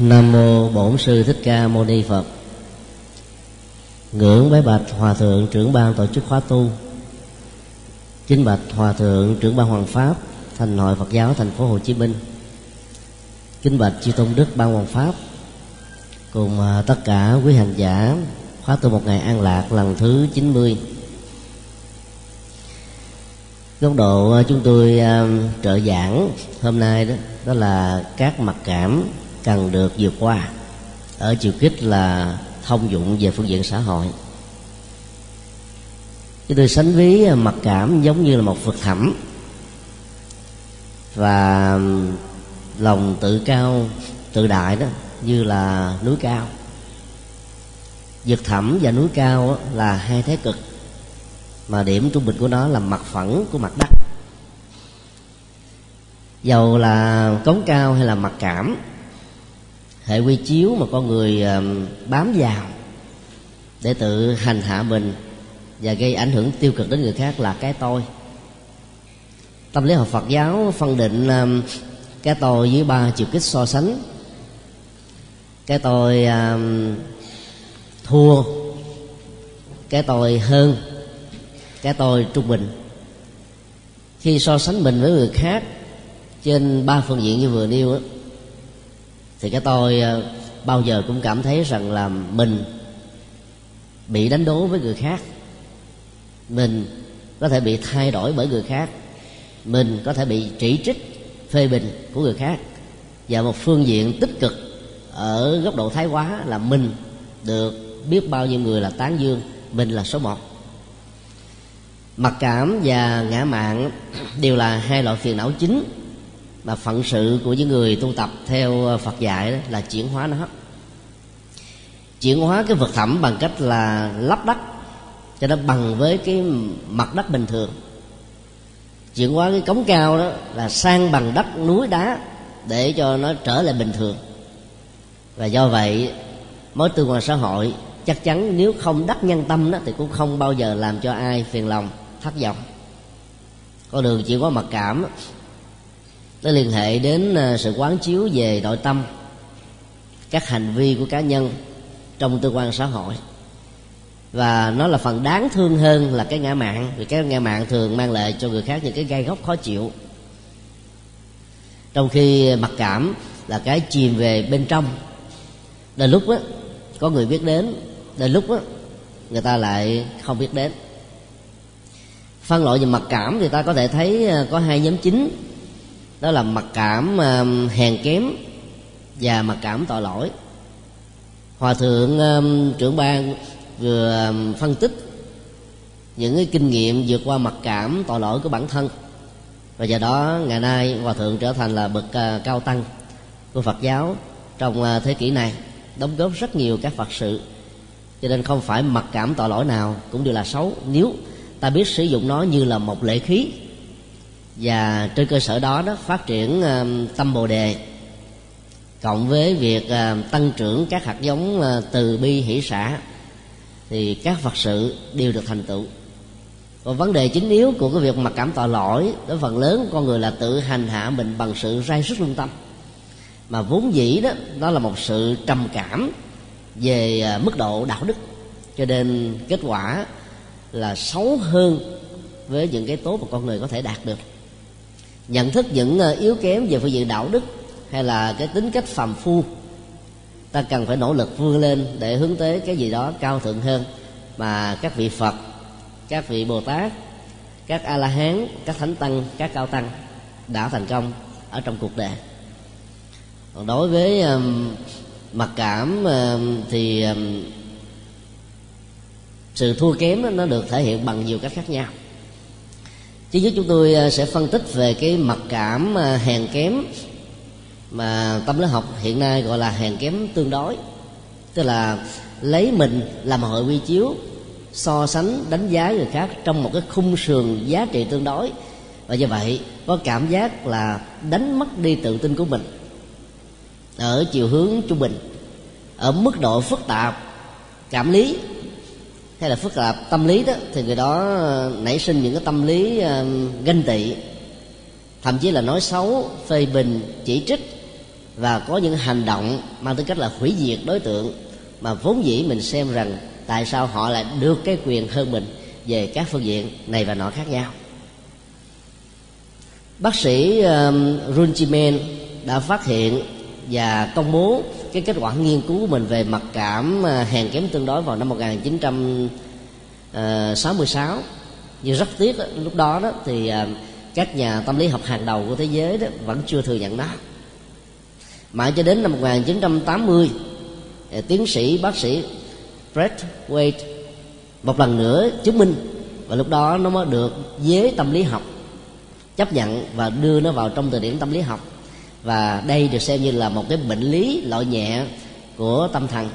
Nam mô Bổn sư Thích Ca Mâu Ni Phật. Ngưỡng bái bạch hòa thượng trưởng ban tổ chức khóa tu. Chính bạch hòa thượng trưởng ban Hoàng pháp, Thành hội Phật giáo thành phố Hồ Chí Minh. Kính bạch chư tôn đức ban Hoàng pháp cùng à, tất cả quý hành giả khóa tu một ngày an lạc lần thứ 90 góc độ à, chúng tôi à, trợ giảng hôm nay đó đó là các mặc cảm cần được vượt qua. Ở chiều kích là thông dụng về phương diện xã hội. Chúng tôi sánh ví à, mặc cảm giống như là một vực thẳm. Và lòng tự cao, tự đại đó, như là núi cao. Vực thẳm và núi cao là hai thế cực. Mà điểm trung bình của nó là mặt phẳng của mặt đất. Dầu là cống cao hay là mặt cảm hệ quy chiếu mà con người bám vào để tự hành hạ mình và gây ảnh hưởng tiêu cực đến người khác là cái tôi. Tâm lý học phật giáo phân định cái tôi với ba chiều kích so sánh. Cái tôi thua, cái tôi hơn, cái tôi trung bình. Khi so sánh mình với người khác trên ba phương diện như vừa nêu đó thì cái tôi ờ, bao giờ cũng cảm thấy rằng là mình bị đánh đố với người khác. Mình có thể bị thay đổi bởi người khác. Mình có thể bị chỉ trích, phê bình của người khác. Và một phương diện tích cực ở góc độ thái quá là mình được biết bao nhiêu người là tán dương, mình là số một. Mặc cảm và ngã mạn đều là hai loại phiền não chính mà phận sự của những người tu tập theo ờ, Phật dạy đó là chuyển hóa nó. Chuyển hóa cái vật phẩm bằng cách là lắp đất, cho nó bằng với cái mặt đất bình thường. Chuyển hóa cái cống cao đó là sang bằng đất núi đá để cho nó trở lại bình thường. Và do vậy, mối tương quan xã hội chắc chắn nếu không đắc nhân tâm đó thì cũng không bao giờ làm cho ai phiền lòng, thất vọng. Con đường chuyển hóa mặc cảm nó liên hệ đến ờ, sự quán chiếu về nội tâm, các hành vi của cá nhân trong tư quan xã hội. Và nó là phần đáng thương hơn là cái ngã mạng, vì cái ngã mạng thường mang lại cho người khác những cái gai góc khó chịu. Trong khi mặc cảm là cái chìm về bên trong, đến lúc đó có người biết đến đến lúc đó người ta lại không biết đến. Phân loại về mặc cảm thì ta có thể thấy ờ, có hai nhóm chính đó là mặc cảm um, hèn kém và mặc cảm tội lỗi. Hòa thượng um, trưởng ban vừa um, phân tích những cái kinh nghiệm vượt qua mặc cảm tội lỗi của bản thân. Và do đó ngày nay hòa thượng trở thành là bậc uh, cao tăng của phật giáo trong uh, thế kỷ này đóng góp rất nhiều các phật sự. Cho nên không phải mặc cảm tội lỗi nào cũng đều là xấu. Nếu ta biết sử dụng nó như là một lễ khí và trên cơ sở đó đó, phát triển tâm bồ đề. Cộng với việc ờ, tăng trưởng các hạt giống ờ, từ bi, hỷ xã, thì các phật sự đều được thành tựu. Còn vấn đề chính yếu của cái việc mặc cảm tội lỗi, đó phần lớn con người là tự hành hạ mình bằng sự rai sức lương tâm. Mà vốn dĩ đó nó là một sự trầm cảm về ờ, mức độ đạo đức. Cho nên kết quả là xấu hơn với những cái tốt mà con người có thể đạt được nhận thức những ờ, yếu kém về phương diện đạo đức hay là cái tính cách phàm phu ta cần phải nỗ lực vươn lên để hướng tới cái gì đó cao thượng hơn mà các vị phật các vị bồ tát các a la hán các thánh tăng các cao tăng đã thành công ở trong cuộc đời. Còn đối với um, mặc cảm um, thì um, sự thua kém nó được thể hiện bằng nhiều cách khác nhau chứ nhất chúng tôi ờ, sẽ phân tích về cái mặc cảm ờ, hèn kém mà tâm lý học hiện nay gọi là hèn kém tương đối. Tức là lấy mình làm hội quy chiếu, so sánh, đánh giá người khác trong một cái khung sườn giá trị tương đối. Và do vậy, có cảm giác là đánh mất đi tự tin của mình. Ở chiều hướng trung bình, ở mức độ phức tạp, cảm lý hay là phức tạp tâm lý đó thì người đó ờ, nảy sinh những cái tâm lý ờ, ganh tị. Thậm chí là nói xấu phê bình chỉ trích và có những hành động mang tính cách là hủy diệt đối tượng mà vốn dĩ mình xem rằng tại sao họ lại được cái quyền hơn mình về các phương diện này và nọ khác nhau. Bác sĩ um, Runchimen đã phát hiện và công bố cái kết quả nghiên cứu của mình về mặc cảm à, hèn kém tương đối vào năm 1966 à, nhưng rất tiếc lúc đó đó thì à, các nhà tâm lý học hàng đầu của thế giới đó vẫn chưa thừa nhận nó. Mãi cho đến năm 1980 tiến sĩ, bác sĩ Fred Wade một lần nữa chứng minh và lúc đó nó mới được giới tâm lý học chấp nhận và đưa nó vào trong từ điển tâm lý học và đây được xem như là một cái bệnh lý loại nhẹ của tâm thần.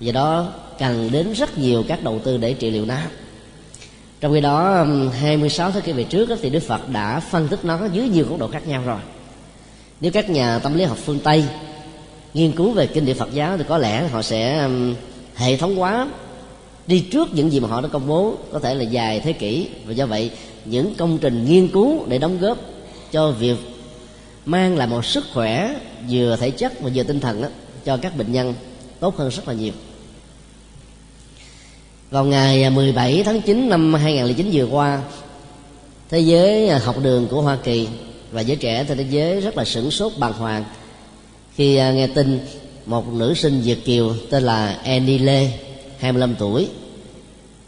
Do đó cần đến rất nhiều các đầu tư để trị liệu nó. Trong khi đó um, 26 thế kỷ về trước thì Đức Phật đã phân tích nó dưới nhiều góc độ khác nhau rồi. Nếu các nhà tâm lý học phương Tây nghiên cứu về kinh điển Phật giáo thì có lẽ họ sẽ um, hệ thống hóa đi trước những gì mà họ đã công bố, có thể là dài thế kỷ. Và do vậy, những công trình nghiên cứu để đóng góp cho việc mang lại một sức khỏe vừa thể chất và vừa tinh thần đó, cho các bệnh nhân tốt hơn rất là nhiều. Vào ngày à, 17 tháng 9 năm 2009 vừa qua thế giới à, học đường của Hoa Kỳ và giới trẻ trên thế giới rất là sửng sốt bàng hoàng khi à, nghe tin một nữ sinh Việt kiều tên là Annie Lê 25 tuổi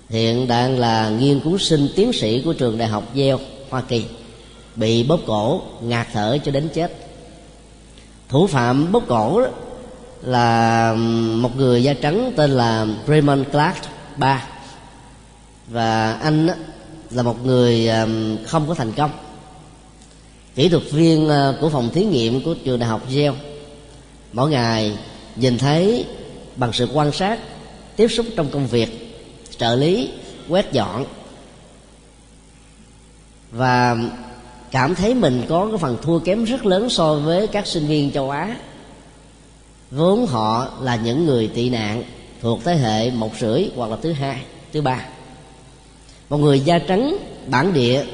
hiện đang là nghiên cứu sinh tiến sĩ của trường đại học Yale Hoa Kỳ bị bóp cổ, ngạt thở cho đến chết. Thủ phạm bóp cổ đó là một người da trắng tên là Raymond Clark ba. Và anh là một người không có thành công. Kỹ thuật viên ờ, của phòng thí nghiệm của trường đại học Yale. Mỗi ngày nhìn thấy bằng sự quan sát, tiếp xúc trong công việc, trợ lý, quét dọn. Và cảm thấy mình có cái phần thua kém rất lớn so với các sinh viên châu á. Vốn họ là những người tị nạn thuộc thế hệ một rưỡi hoặc là thứ hai thứ ba. Một người da trắng bản địa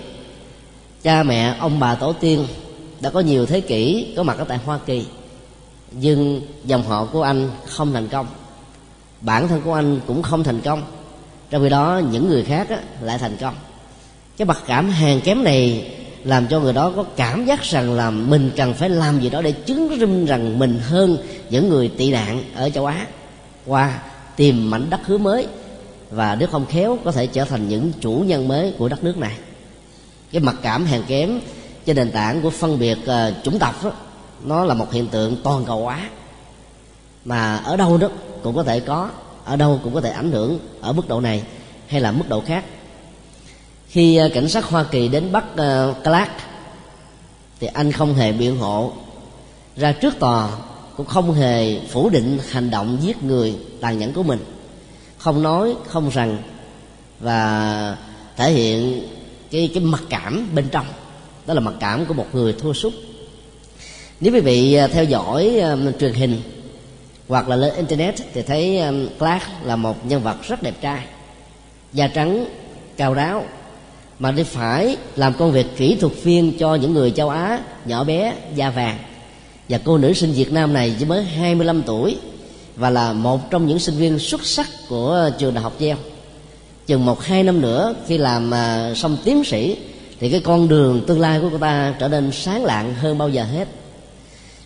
cha mẹ ông bà tổ tiên đã có nhiều thế kỷ có mặt ở tại hoa kỳ. Nhưng dòng họ của anh không thành công. Bản thân của anh cũng không thành công. Trong khi đó những người khác á, lại thành công. Cái mặc cảm hèn kém này làm cho người đó có cảm giác rằng là mình cần phải làm gì đó để chứng minh rằng mình hơn những người tị nạn ở châu á qua tìm mảnh đất hứa mới và nếu không khéo có thể trở thành những chủ nhân mới của đất nước này. Cái mặc cảm hèn kém trên nền tảng của phân biệt uh, chủng tộc đó, nó là một hiện tượng toàn cầu hóa. Mà ở đâu đó cũng có thể có ở đâu cũng có thể ảnh hưởng ở mức độ này hay là mức độ khác khi ờ, cảnh sát hoa kỳ đến bắt uh, ờ, clark thì anh không hề biện hộ. Ra trước tòa cũng không hề phủ định hành động giết người tàn nhẫn của mình. Không nói không rằng và thể hiện cái cái mặc cảm bên trong. Đó là mặc cảm của một người thua sút. Nếu quý vị ờ, theo dõi um, truyền hình hoặc là lên internet thì thấy um, Clark là một nhân vật rất đẹp trai da trắng cao ráo mà đi phải làm công việc kỹ thuật viên cho những người châu Á nhỏ bé da vàng. Và cô nữ sinh Việt Nam này chỉ mới 25 tuổi và là một trong những sinh viên xuất sắc của trường đại học Yale. Chừng một hai năm nữa khi làm à, xong tiến sĩ thì cái con đường tương lai của cô ta trở nên sáng lạng hơn bao giờ hết.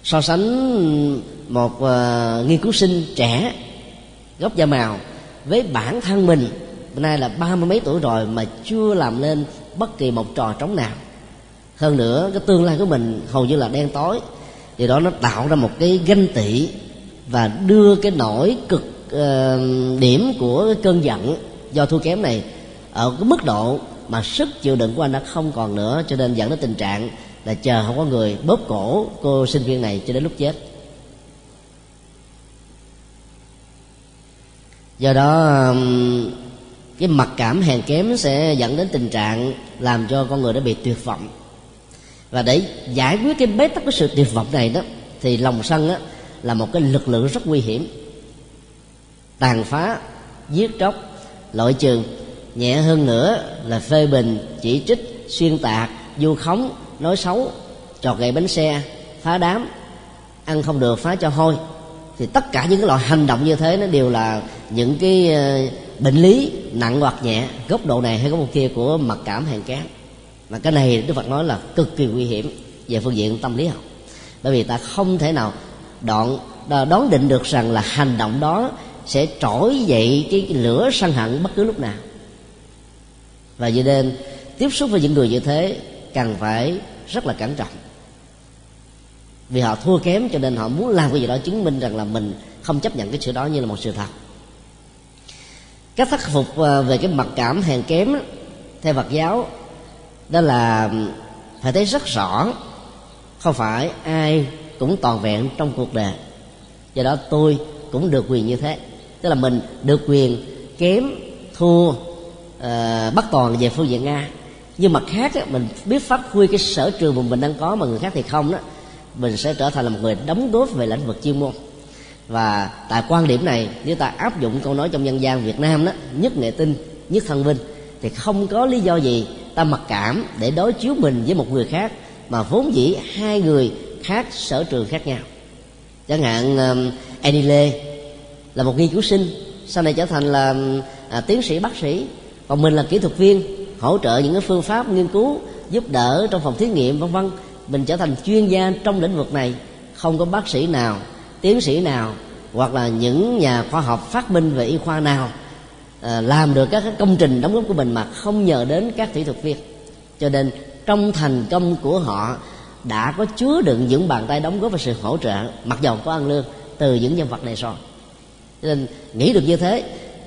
So sánh một uh, nghiên cứu sinh trẻ gốc da màu với bản thân mình nay là ba mươi mấy tuổi rồi mà chưa làm nên bất kỳ một trò trống nào. Hơn nữa cái tương lai của mình hầu như là đen tối. Thì đó nó tạo ra một cái ganh tị và đưa cái nỗi cực uh, điểm của cái cơn giận do thua kém này ở cái mức độ mà sức chịu đựng của anh đã không còn nữa cho nên dẫn đến tình trạng là chờ không có người bóp cổ cô sinh viên này cho đến lúc chết. Do đó cái mặc cảm hèn kém sẽ dẫn đến tình trạng làm cho con người đã bị tuyệt vọng. Và để giải quyết cái bế tắc của sự tuyệt vọng này đó thì lòng sân á, là một cái lực lượng rất nguy hiểm. Tàn phá giết chóc loại trừ nhẹ hơn nữa là phê bình chỉ trích xuyên tạc vu khống nói xấu trọt gậy bánh xe phá đám ăn không được phá cho hôi. Thì tất cả những cái loại hành động như thế nó đều là những cái ờ, bệnh lý nặng hoặc nhẹ, góc độ này hay góc độ kia của mặc cảm hàng cám mà cái này đức phật nói là cực kỳ nguy hiểm về phương diện tâm lý học. Bởi vì ta không thể nào đoạn đoán định được rằng là hành động đó sẽ trỗi dậy cái lửa sân hận bất cứ lúc nào. Và cho nên, tiếp xúc với những người như thế cần phải rất là cẩn trọng. Vì họ thua kém cho nên họ muốn làm cái gì đó chứng minh rằng là mình không chấp nhận cái sự đó như là một sự thật cách khắc phục ờ, về cái mặc cảm hèn kém theo Phật giáo đó là phải thấy rất rõ không phải ai cũng toàn vẹn trong cuộc đời. Do đó tôi cũng được quyền như thế. Tức là mình được quyền kém thua uh, bất toàn về phương diện nga nhưng mặt khác á, mình biết phát huy cái sở trường mà mình đang có mà người khác thì không đó mình sẽ trở thành là một người đóng góp về lĩnh vực chuyên môn và tại quan điểm này nếu ta áp dụng câu nói trong dân gian Việt Nam đó nhất nghệ tinh nhất thân vinh thì không có lý do gì ta mặc cảm để đối chiếu mình với một người khác mà vốn dĩ hai người khác sở trường khác nhau. Chẳng hạn um, Annie Lê là một nghiên cứu sinh sau này trở thành là um, à, tiến sĩ bác sĩ còn mình là kỹ thuật viên hỗ trợ những cái phương pháp nghiên cứu giúp đỡ trong phòng thí nghiệm vân vân. Mình trở thành chuyên gia trong lĩnh vực này không có bác sĩ nào tiến sĩ nào hoặc là những nhà khoa học phát minh về y khoa nào à, làm được các công trình đóng góp của mình mà không nhờ đến các kỹ thuật viên. Cho nên trong thành công của họ đã có chứa đựng những bàn tay đóng góp và sự hỗ trợ mặc dầu có ăn lương từ những nhân vật này rồi. Cho nên nghĩ được như thế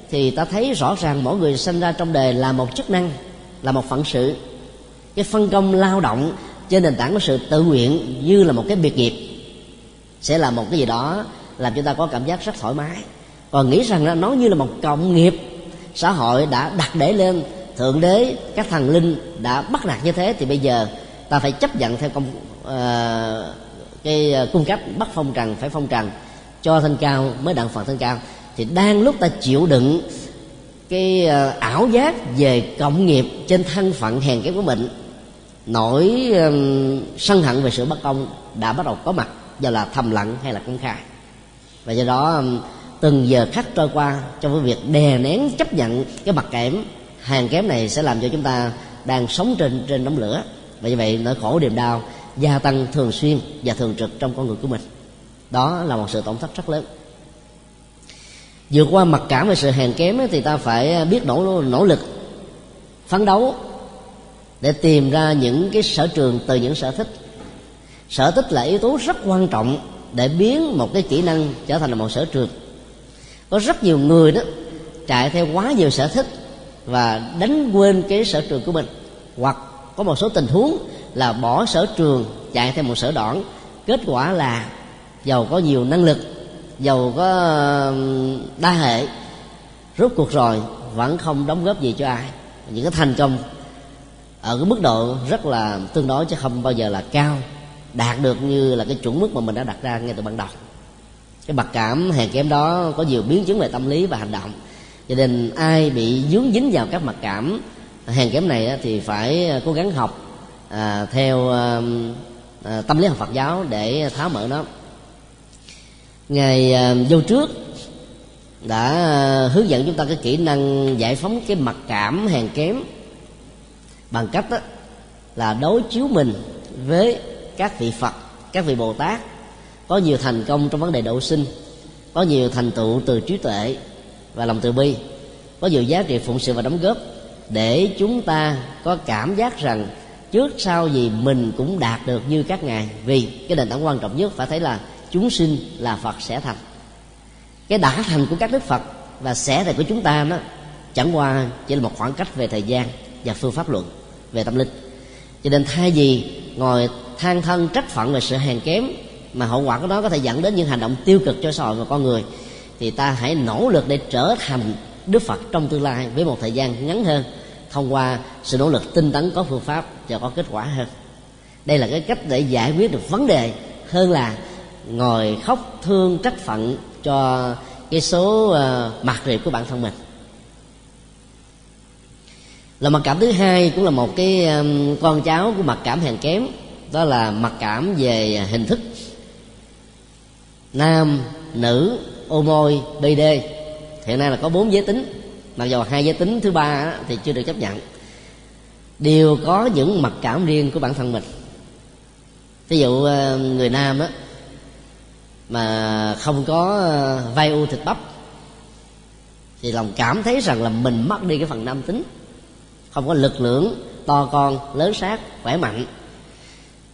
thì ta thấy rõ ràng mỗi người sinh ra trong đời là một chức năng là một phận sự. Cái phân công lao động trên nền tảng của sự tự nguyện như là một cái biệt nghiệp sẽ là một cái gì đó làm chúng ta có cảm giác rất thoải mái. Còn nghĩ rằng nó như là một cộng nghiệp xã hội đã đặt để lên thượng đế các thần linh đã bắt nạt như thế thì bây giờ ta phải chấp nhận theo công uh, cái ờ, cung cách bắt phong trần phải phong trần cho thanh cao mới đặng phật thanh cao. Thì đang lúc ta chịu đựng cái uh, ảo giác về cộng nghiệp trên thân phận hèn kém của mình nỗi sân hận về sự bất công đã bắt đầu có mặt và là thầm lặng hay là công khai. Và do đó um, từng giờ khắc trôi qua trong cái việc đè nén chấp nhận cái mặt kẽm, hàng kém này sẽ làm cho chúng ta đang sống trên trên đống lửa. Và như vậy, nỗi khổ, niềm đau gia tăng thường xuyên và thường trực trong con người của mình. Đó là một sự tổn thất rất lớn. Vượt qua mặc cảm về sự hèn kém thì ta phải à, biết nỗ nỗ lực, phấn đấu để tìm ra những cái sở trường từ những sở thích sở thích là yếu tố rất quan trọng để biến một cái kỹ năng trở thành là một sở trường. Có rất nhiều người đó chạy theo quá nhiều sở thích và đánh quên cái sở trường của mình. Hoặc có một số tình huống là bỏ sở trường, chạy theo một sở đoạn. Kết quả là giàu có nhiều năng lực, giàu có đa hệ. Rốt cuộc rồi, vẫn không đóng góp gì cho ai. Những cái thành công ở cái mức độ rất là tương đối chứ không bao giờ là cao đạt được như là cái chuẩn mức mà mình đã đặt ra ngay từ ban đầu. Cái mặc cảm hèn kém đó có nhiều biến chứng về tâm lý và hành động. Cho nên ai bị dướng dính vào các mặc cảm hèn kém này thì phải à, cố gắng học à, theo à, à, tâm lý học Phật giáo để tháo mở nó. Ngày à, vô trước đã à, hướng dẫn chúng ta cái kỹ năng giải phóng cái mặc cảm hèn kém bằng cách đó là đối chiếu mình với các vị phật, các vị bồ tát có nhiều thành công trong vấn đề độ sinh, có nhiều thành tựu từ trí tuệ và lòng từ bi, có nhiều giá trị phụng sự và đóng góp để chúng ta có cảm giác rằng trước sau gì mình cũng đạt được như các ngài. Vì cái nền tảng quan trọng nhất phải thấy là chúng sinh là phật sẽ thành. Cái đã thành của các đức phật và sẽ thành của chúng ta đó, chẳng qua chỉ là một khoảng cách về thời gian và phương pháp luận, về tâm linh. Cho nên thay vì ngồi than thân trách phận về sự hèn kém mà hậu quả của nó có thể dẫn đến những hành động tiêu cực cho xã hội và con người. Thì ta hãy nỗ lực để trở thành đức phật trong tương lai với một thời gian ngắn hơn thông qua sự nỗ lực tinh tấn có phương pháp và có kết quả hơn. Đây là cái cách để giải quyết được vấn đề hơn là ngồi khóc thương trách phận cho cái số ờ, uh, mặt riệp của bản thân mình. Là mặc cảm thứ hai cũng là một cái um, con cháu của mặc cảm hèn kém đó là mặc cảm về hình thức. Nam, nữ, ô môi bd hiện nay là có bốn giới tính. Mặc dù hai giới tính thứ ba thì chưa được chấp nhận. Đều có những mặc cảm riêng của bản thân mình. Ví dụ ờ, người nam á, mà không có ờ, vai u thịt bắp, thì lòng cảm thấy rằng là mình mất đi cái phần nam tính. Không có lực lượng to con, lớn sát khỏe mạnh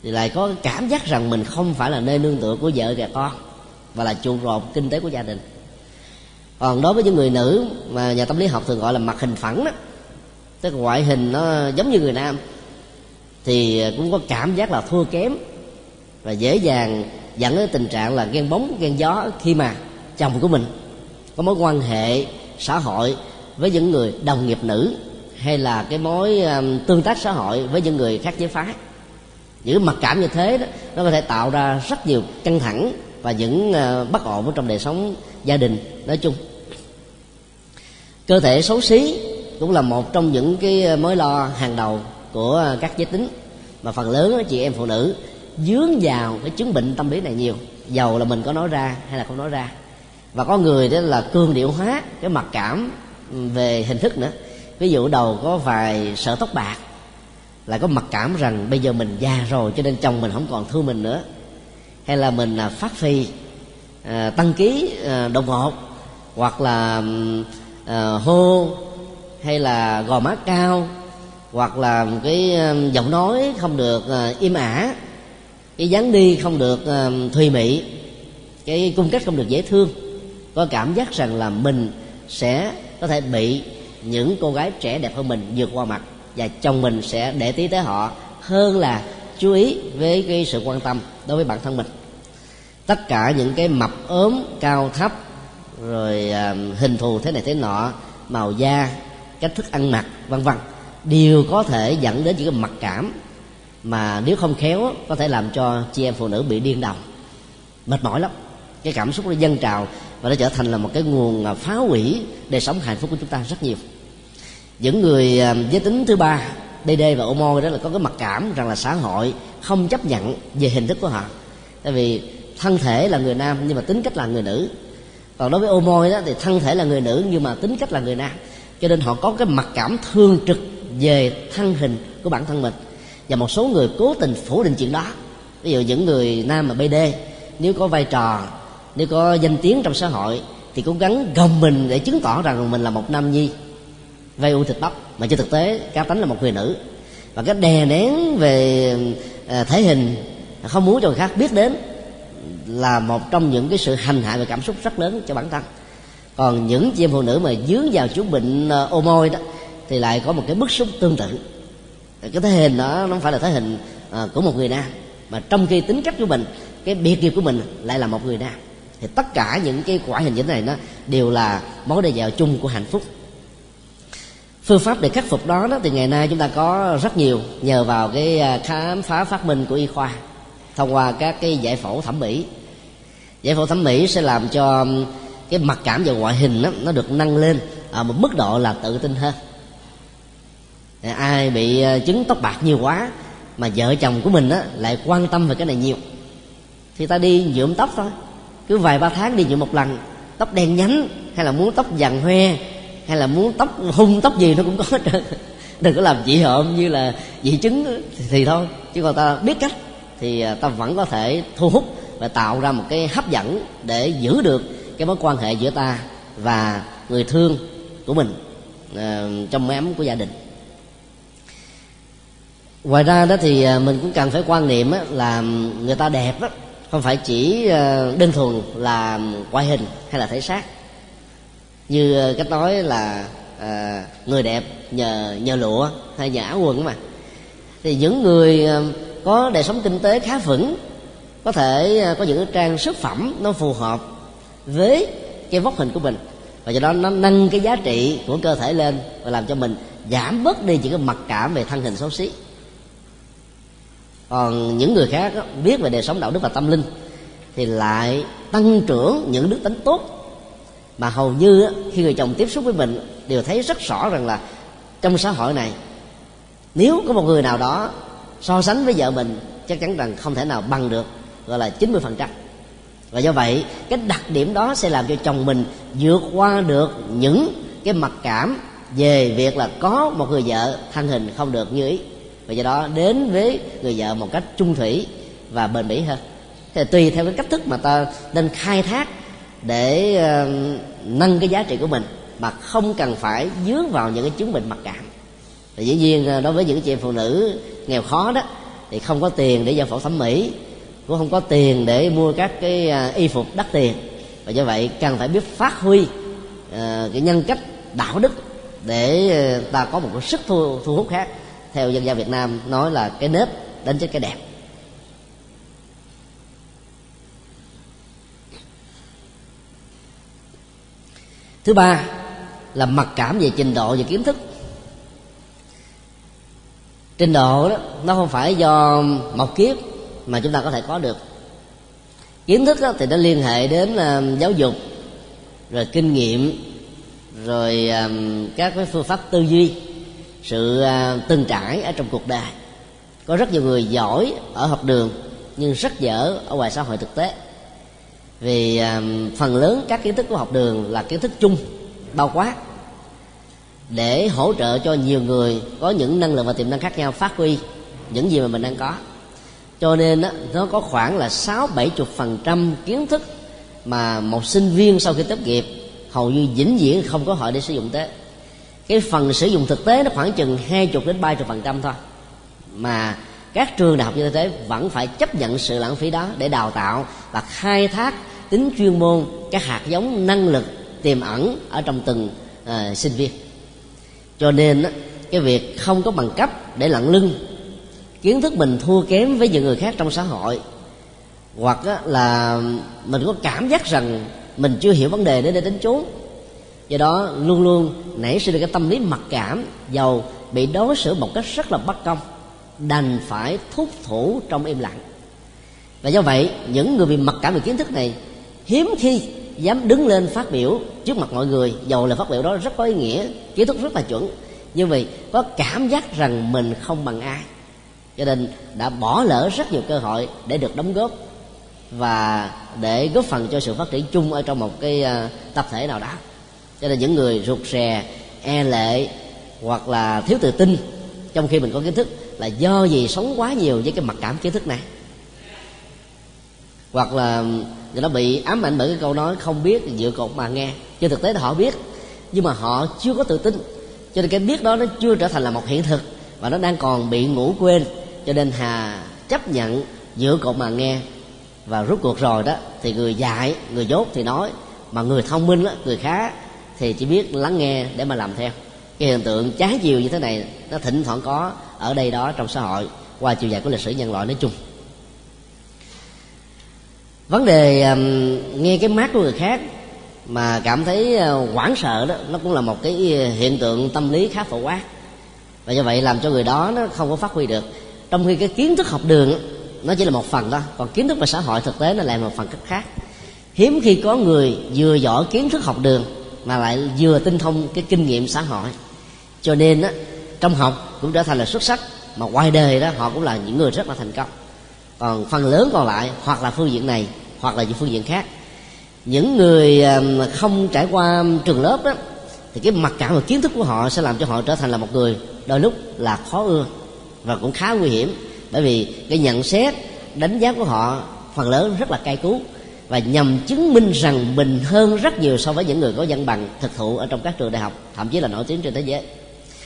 thì lại có cảm giác rằng mình không phải là nơi nương tựa của vợ và con, và là trụ cột kinh tế của gia đình. Còn đối với những người nữ mà nhà tâm lý học thường gọi là mặt hình phẳng đó, tức là ngoại hình nó giống như người nam, thì cũng có cảm giác là thua kém và dễ dàng dẫn đến tình trạng là ghen bóng, ghen gió khi mà chồng của mình có mối quan hệ xã hội với những người đồng nghiệp nữ, hay là cái mối um, tương tác xã hội với những người khác giới phái những mặc cảm như thế đó, nó có thể tạo ra rất nhiều căng thẳng và những ờ, bất ổn ở trong đời sống gia đình. Nói chung, cơ thể xấu xí cũng là một trong những cái mối lo hàng đầu của các giới tính. Mà phần lớn chị em phụ nữ dướng vào cái chứng bệnh tâm lý này nhiều. Giàu là mình có nói ra hay là không nói ra. Và có người đó là cương điệu hóa cái mặc cảm ừ, về hình thức nữa. Ví dụ đầu có vài sợi tóc bạc lại có mặc cảm rằng bây giờ mình già rồi cho nên chồng mình không còn thương mình nữa. Hay là mình là phát phi à, tăng ký à, đột ngột hoặc là à, hô hay là gò má cao hoặc là cái giọng nói không được à, im ả cái dáng đi không được à, thùy mị cái cung cách không được dễ thương. Có cảm giác rằng là mình sẽ có thể bị những cô gái trẻ đẹp hơn mình vượt qua mặt và chồng mình sẽ để ý tới họ hơn là chú ý với cái sự quan tâm đối với bản thân mình. Tất cả những cái mập ốm cao thấp rồi uh, hình thù thế này thế nọ màu da cách thức ăn mặc vân vân đều có thể dẫn đến những cái mặc cảm mà nếu không khéo có thể làm cho chị em phụ nữ bị điên đầu mệt mỏi lắm. Cái cảm xúc nó dâng trào và nó trở thành là một cái nguồn à, phá hủy đời sống hạnh phúc của chúng ta rất nhiều những người à, giới tính thứ ba DD và Omo đó là có cái mặc cảm rằng là xã hội không chấp nhận về hình thức của họ. Tại vì thân thể là người nam nhưng mà tính cách là người nữ. Còn đối với Omo đó thì thân thể là người nữ nhưng mà tính cách là người nam. Cho nên họ có cái mặc cảm thương trực về thân hình của bản thân mình. Và một số người cố tình phủ định chuyện đó. Ví dụ những người nam mà BD nếu có vai trò, nếu có danh tiếng trong xã hội thì cố gắng gồng mình để chứng tỏ rằng mình là một nam nhi vay u thịt bắp. Mà trên thực tế, cá tánh là một người nữ. Và cái đè nén về à, thể hình, không muốn cho người khác biết đến, là một trong những cái sự hành hạ về cảm xúc rất lớn cho bản thân. Còn những chị em phụ nữ mà dướng vào chú bệnh à, ô môi đó, thì lại có một cái bức xúc tương tự. Cái thể hình đó, nó không phải là thể hình à, của một người nam, mà trong khi tính cách của mình, cái biệt nghiệp của mình lại là một người nam. Thì tất cả những cái quả hình thế này nó đều là mối đe dọa chung của hạnh phúc phương pháp để khắc phục đó, đó thì ngày nay chúng ta có rất nhiều nhờ vào cái à, khám phá phát minh của y khoa thông qua các cái giải phẫu thẩm mỹ. Giải phẫu thẩm mỹ sẽ làm cho cái mặc cảm và ngoại hình đó, nó được nâng lên ở một mức độ là tự tin hơn. Ai bị à, chứng tóc bạc nhiều quá mà vợ chồng của mình á, lại quan tâm về cái này nhiều thì ta đi nhuộm tóc thôi. Cứ vài ba tháng đi nhuộm một lần tóc đen nhánh hay là muốn tóc vàng hoe hay là muốn tóc hung tóc gì nó cũng có hết trơn. Đừng có làm dị hợm như là dị chứng thì thôi. Chứ còn ta biết cách thì à, ta vẫn có thể thu hút và tạo ra một cái hấp dẫn để giữ được cái mối quan hệ giữa ta và người thương của mình uh, trong mái ấm của gia đình. Ngoài ra đó thì à, mình cũng cần phải quan niệm là người ta đẹp đó, không phải chỉ đơn thuần là ngoại hình hay là thể xác như ờ, cách nói là à, người đẹp nhờ nhờ lụa hay nhờ áo quần mà. Thì những người ờ, có đời sống kinh tế khá vững có thể có những trang sức phẩm nó phù hợp với cái vóc hình của mình. Và do đó nó nâng cái giá trị của cơ thể lên và làm cho mình giảm bớt đi những cái mặc cảm về thân hình xấu xí. Còn những người khác đó, biết về đời sống đạo đức và tâm linh thì lại tăng trưởng những đức tính tốt mà hầu như khi người chồng tiếp xúc với mình, đều thấy rất rõ rằng là trong xã hội này, nếu có một người nào đó so sánh với vợ mình, chắc chắn rằng không thể nào bằng được, gọi là 90% và do vậy, cái đặc điểm đó sẽ làm cho chồng mình vượt qua được những cái mặc cảm về việc là có một người vợ thân hình không được như ý. Và do đó, đến với người vợ một cách trung thủy và bền bỉ hơn. Thì tùy theo cái cách thức mà ta nên khai thác để ờ, nâng cái giá trị của mình mà không cần phải dướng vào những cái chứng bệnh mặc cảm. Thì dĩ nhiên ờ, đối với những chị em phụ nữ nghèo khó đó thì không có tiền để giao phẫu thẩm mỹ cũng không có tiền để mua các cái ờ, y phục đắt tiền. Và do vậy cần phải biết phát huy uh, cái nhân cách đạo đức để ta có một cái sức thu, thu hút khác. Theo dân gian Việt Nam nói là cái nếp đến chết cái đẹp. Thứ ba là mặc cảm về trình độ và kiến thức. Trình độ đó nó không phải do một kiếp mà chúng ta có thể có được. Kiến thức đó, thì nó liên hệ đến uh, giáo dục rồi kinh nghiệm rồi um, các cái phương pháp tư duy sự uh, từng trải ở trong cuộc đời. Có rất nhiều người giỏi ở học đường nhưng rất dở ở ngoài xã hội thực tế vì à, phần lớn các kiến thức của học đường là kiến thức chung bao quát để hỗ trợ cho nhiều người có những năng lực và tiềm năng khác nhau phát huy những gì mà mình đang có. Cho nên đó, nó có khoảng là sáu bảy chục phần trăm kiến thức mà một sinh viên sau khi tốt nghiệp hầu như vĩnh viễn không có hội để sử dụng tới. Cái phần sử dụng thực tế nó khoảng chừng hai chục đến ba chục phần trăm thôi. Mà các trường đại học như thế vẫn phải chấp nhận sự lãng phí đó để đào tạo và khai thác tính chuyên môn các hạt giống năng lực tiềm ẩn ở trong từng uh, sinh viên. Cho nên cái việc không có bằng cấp để lặn lưng kiến thức mình thua kém với những người khác trong xã hội hoặc là mình có cảm giác rằng mình chưa hiểu vấn đề để để đến chốn do đó luôn luôn nảy sinh được cái tâm lý mặc cảm giàu bị đối xử một cách rất là bất công đành phải thúc thủ trong im lặng. Và do vậy những người bị mặc cảm về kiến thức này hiếm khi dám đứng lên phát biểu trước mặt mọi người, dầu là phát biểu đó rất có ý nghĩa kiến thức rất là chuẩn. Nhưng vì có cảm giác rằng mình không bằng ai. Cho nên đã bỏ lỡ rất nhiều cơ hội để được đóng góp và để góp phần cho sự phát triển chung ở trong một cái à, tập thể nào đó. Cho nên những người rụt rè e lệ hoặc là thiếu tự tin trong khi mình có kiến thức là do gì sống quá nhiều với cái mặc cảm kiến thức này. Hoặc là người nó bị ám ảnh bởi cái câu nói không biết dựa cột mà nghe. Trên thực tế là họ biết nhưng mà họ chưa có tự tin. Cho nên cái biết đó nó chưa trở thành là một hiện thực và nó đang còn bị ngủ quên. Cho nên hà chấp nhận dựa cột mà nghe. Và rút cuộc rồi đó thì người dạy người dốt thì nói. Mà người thông minh đó, người khá thì chỉ biết lắng nghe để mà làm theo. Cái hiện tượng trái chiều như thế này nó thỉnh thoảng có ở đây đó trong xã hội qua chiều dài của lịch sử nhân loại nói chung vấn đề um, nghe cái mát của người khác mà cảm thấy uh, hoảng sợ đó nó cũng là một cái ờ, hiện tượng tâm lý khá phổ quát. Và do vậy làm cho người đó nó không có phát huy được. Trong khi cái kiến thức học đường nó chỉ là một phần đó còn kiến thức về xã hội thực tế nó lại một phần cách khác. Hiếm khi có người vừa giỏi kiến thức học đường mà lại vừa tinh thông cái kinh nghiệm xã hội. Cho nên á, trong học cũng trở thành là xuất sắc mà ngoài đời đó họ cũng là những người rất là thành công còn phần lớn còn lại, hoặc là phương diện này, hoặc là những phương diện khác. Những người không trải qua trường lớp đó, thì cái mặc cảm và kiến thức của họ sẽ làm cho họ trở thành là một người đôi lúc là khó ưa và cũng khá nguy hiểm. Bởi vì cái nhận xét, đánh giá của họ phần lớn rất là cay cú và nhằm chứng minh rằng mình hơn rất nhiều so với những người có văn bằng thực thụ ở trong các trường đại học, thậm chí là nổi tiếng trên thế giới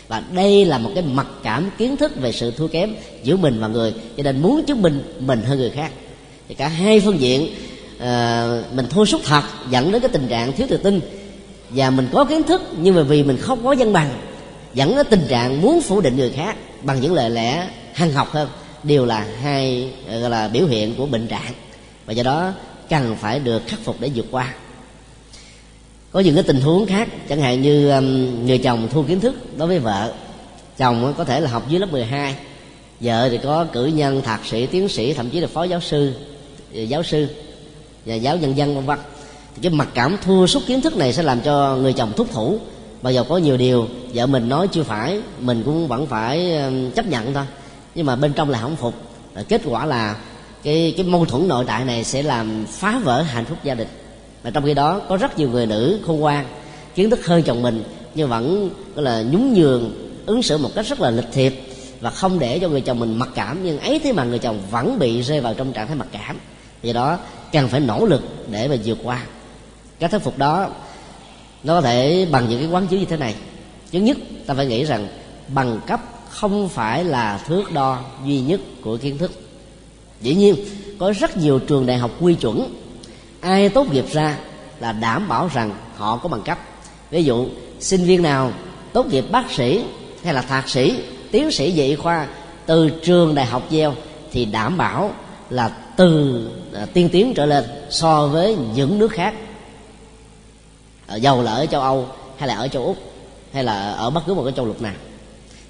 và đây là một cái mặc cảm kiến thức về sự thua kém giữa mình và người. Cho nên muốn chứng minh mình hơn người khác. Thì cả hai phương diện uh, mình thua sút thật dẫn đến cái tình trạng thiếu tự tin. Và mình có kiến thức nhưng mà vì mình không có văn bằng dẫn đến tình trạng muốn phủ định người khác bằng những lời lẽ hăng học hơn. Đều là hai gọi là biểu hiện của bệnh trạng. Và do đó cần phải được khắc phục để vượt qua có những cái tình huống khác, chẳng hạn như um, người chồng thua kiến thức đối với vợ. Chồng có thể là học dưới lớp 12 vợ thì có cử nhân, thạc sĩ, tiến sĩ, thậm chí là phó giáo sư ờ, giáo sư và giáo nhân dân vân vân. Cái mặc cảm thua sút kiến thức này sẽ làm cho người chồng thúc thủ. Bây giờ có nhiều điều vợ mình nói chưa phải, mình cũng vẫn phải um, chấp nhận thôi. Nhưng mà bên trong là không phục. Kết quả là cái cái mâu thuẫn nội tại này sẽ làm phá vỡ hạnh phúc gia đình mà trong khi đó, có rất nhiều người nữ khôn ngoan, kiến thức hơn chồng mình, nhưng vẫn, gọi là, nhún nhường, ứng xử một cách rất là lịch thiệp và không để cho người chồng mình mặc cảm. Nhưng ấy thế mà người chồng vẫn bị rơi vào trong trạng thái mặc cảm. Do đó, cần phải nỗ lực để mà vượt qua. Cái thuyết phục đó, nó có thể bằng những cái quán chiếu như thế này. Thứ nhất, ta phải nghĩ rằng bằng cấp không phải là thước đo duy nhất của kiến thức. Dĩ nhiên, có rất nhiều trường đại học quy chuẩn ai tốt nghiệp ra là đảm bảo rằng họ có bằng cấp. Ví dụ sinh viên nào tốt nghiệp bác sĩ hay là thạc sĩ tiến sĩ dạy khoa từ trường đại học gieo thì đảm bảo là từ à, tiên tiến trở lên so với những nước khác. Ở giàu là ở châu âu hay là ở châu úc hay là ở bất cứ một cái châu lục nào.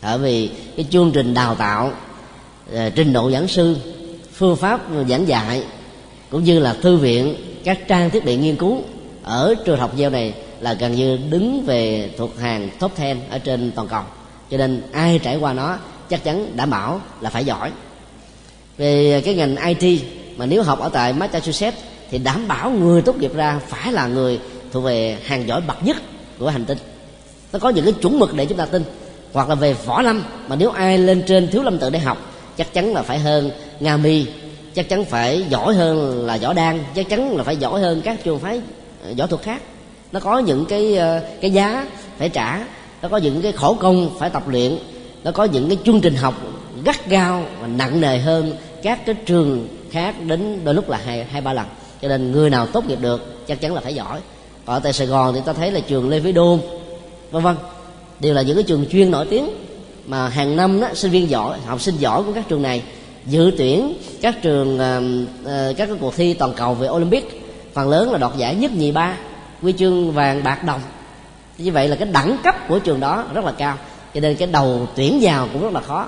Bởi vì cái chương trình đào tạo à, trình độ giảng sư phương pháp giảng dạy cũng như là thư viện các trang thiết bị nghiên cứu ở trường học gieo này là gần như đứng về thuộc hàng top 10 ở trên toàn cầu. Cho nên ai trải qua nó chắc chắn đảm bảo là phải giỏi. Về cái ngành IT mà nếu học ở tại Massachusetts thì đảm bảo người tốt nghiệp ra phải là người thuộc về hàng giỏi bậc nhất của hành tinh. Nó có những cái chuẩn mực để chúng ta tin. Hoặc là về võ lâm mà nếu ai lên trên thiếu lâm tự để học, chắc chắn là phải hơn nga mi chắc chắn phải giỏi hơn là võ đan chắc chắn là phải giỏi hơn các trường phái ờ, võ thuật khác. Nó có những cái ờ, cái giá phải trả nó có những cái khổ công phải tập luyện nó có những cái chương trình học gắt gao và nặng nề hơn các cái trường khác đến đôi lúc là hai hai ba lần. Cho nên người nào tốt nghiệp được chắc chắn là phải giỏi. Ở tại sài gòn thì ta thấy là trường lê vĩ đôn vân vân đều là những cái trường chuyên nổi tiếng mà hàng năm đó, sinh viên giỏi học sinh giỏi của các trường này dự tuyển các trường ờ, ờ, các cái cuộc thi toàn cầu về olympic. Phần lớn là đoạt giải nhất nhì ba huy chương vàng bạc đồng. Như vậy là cái đẳng cấp của trường đó rất là cao. Cho nên cái đầu tuyển vào cũng rất là khó.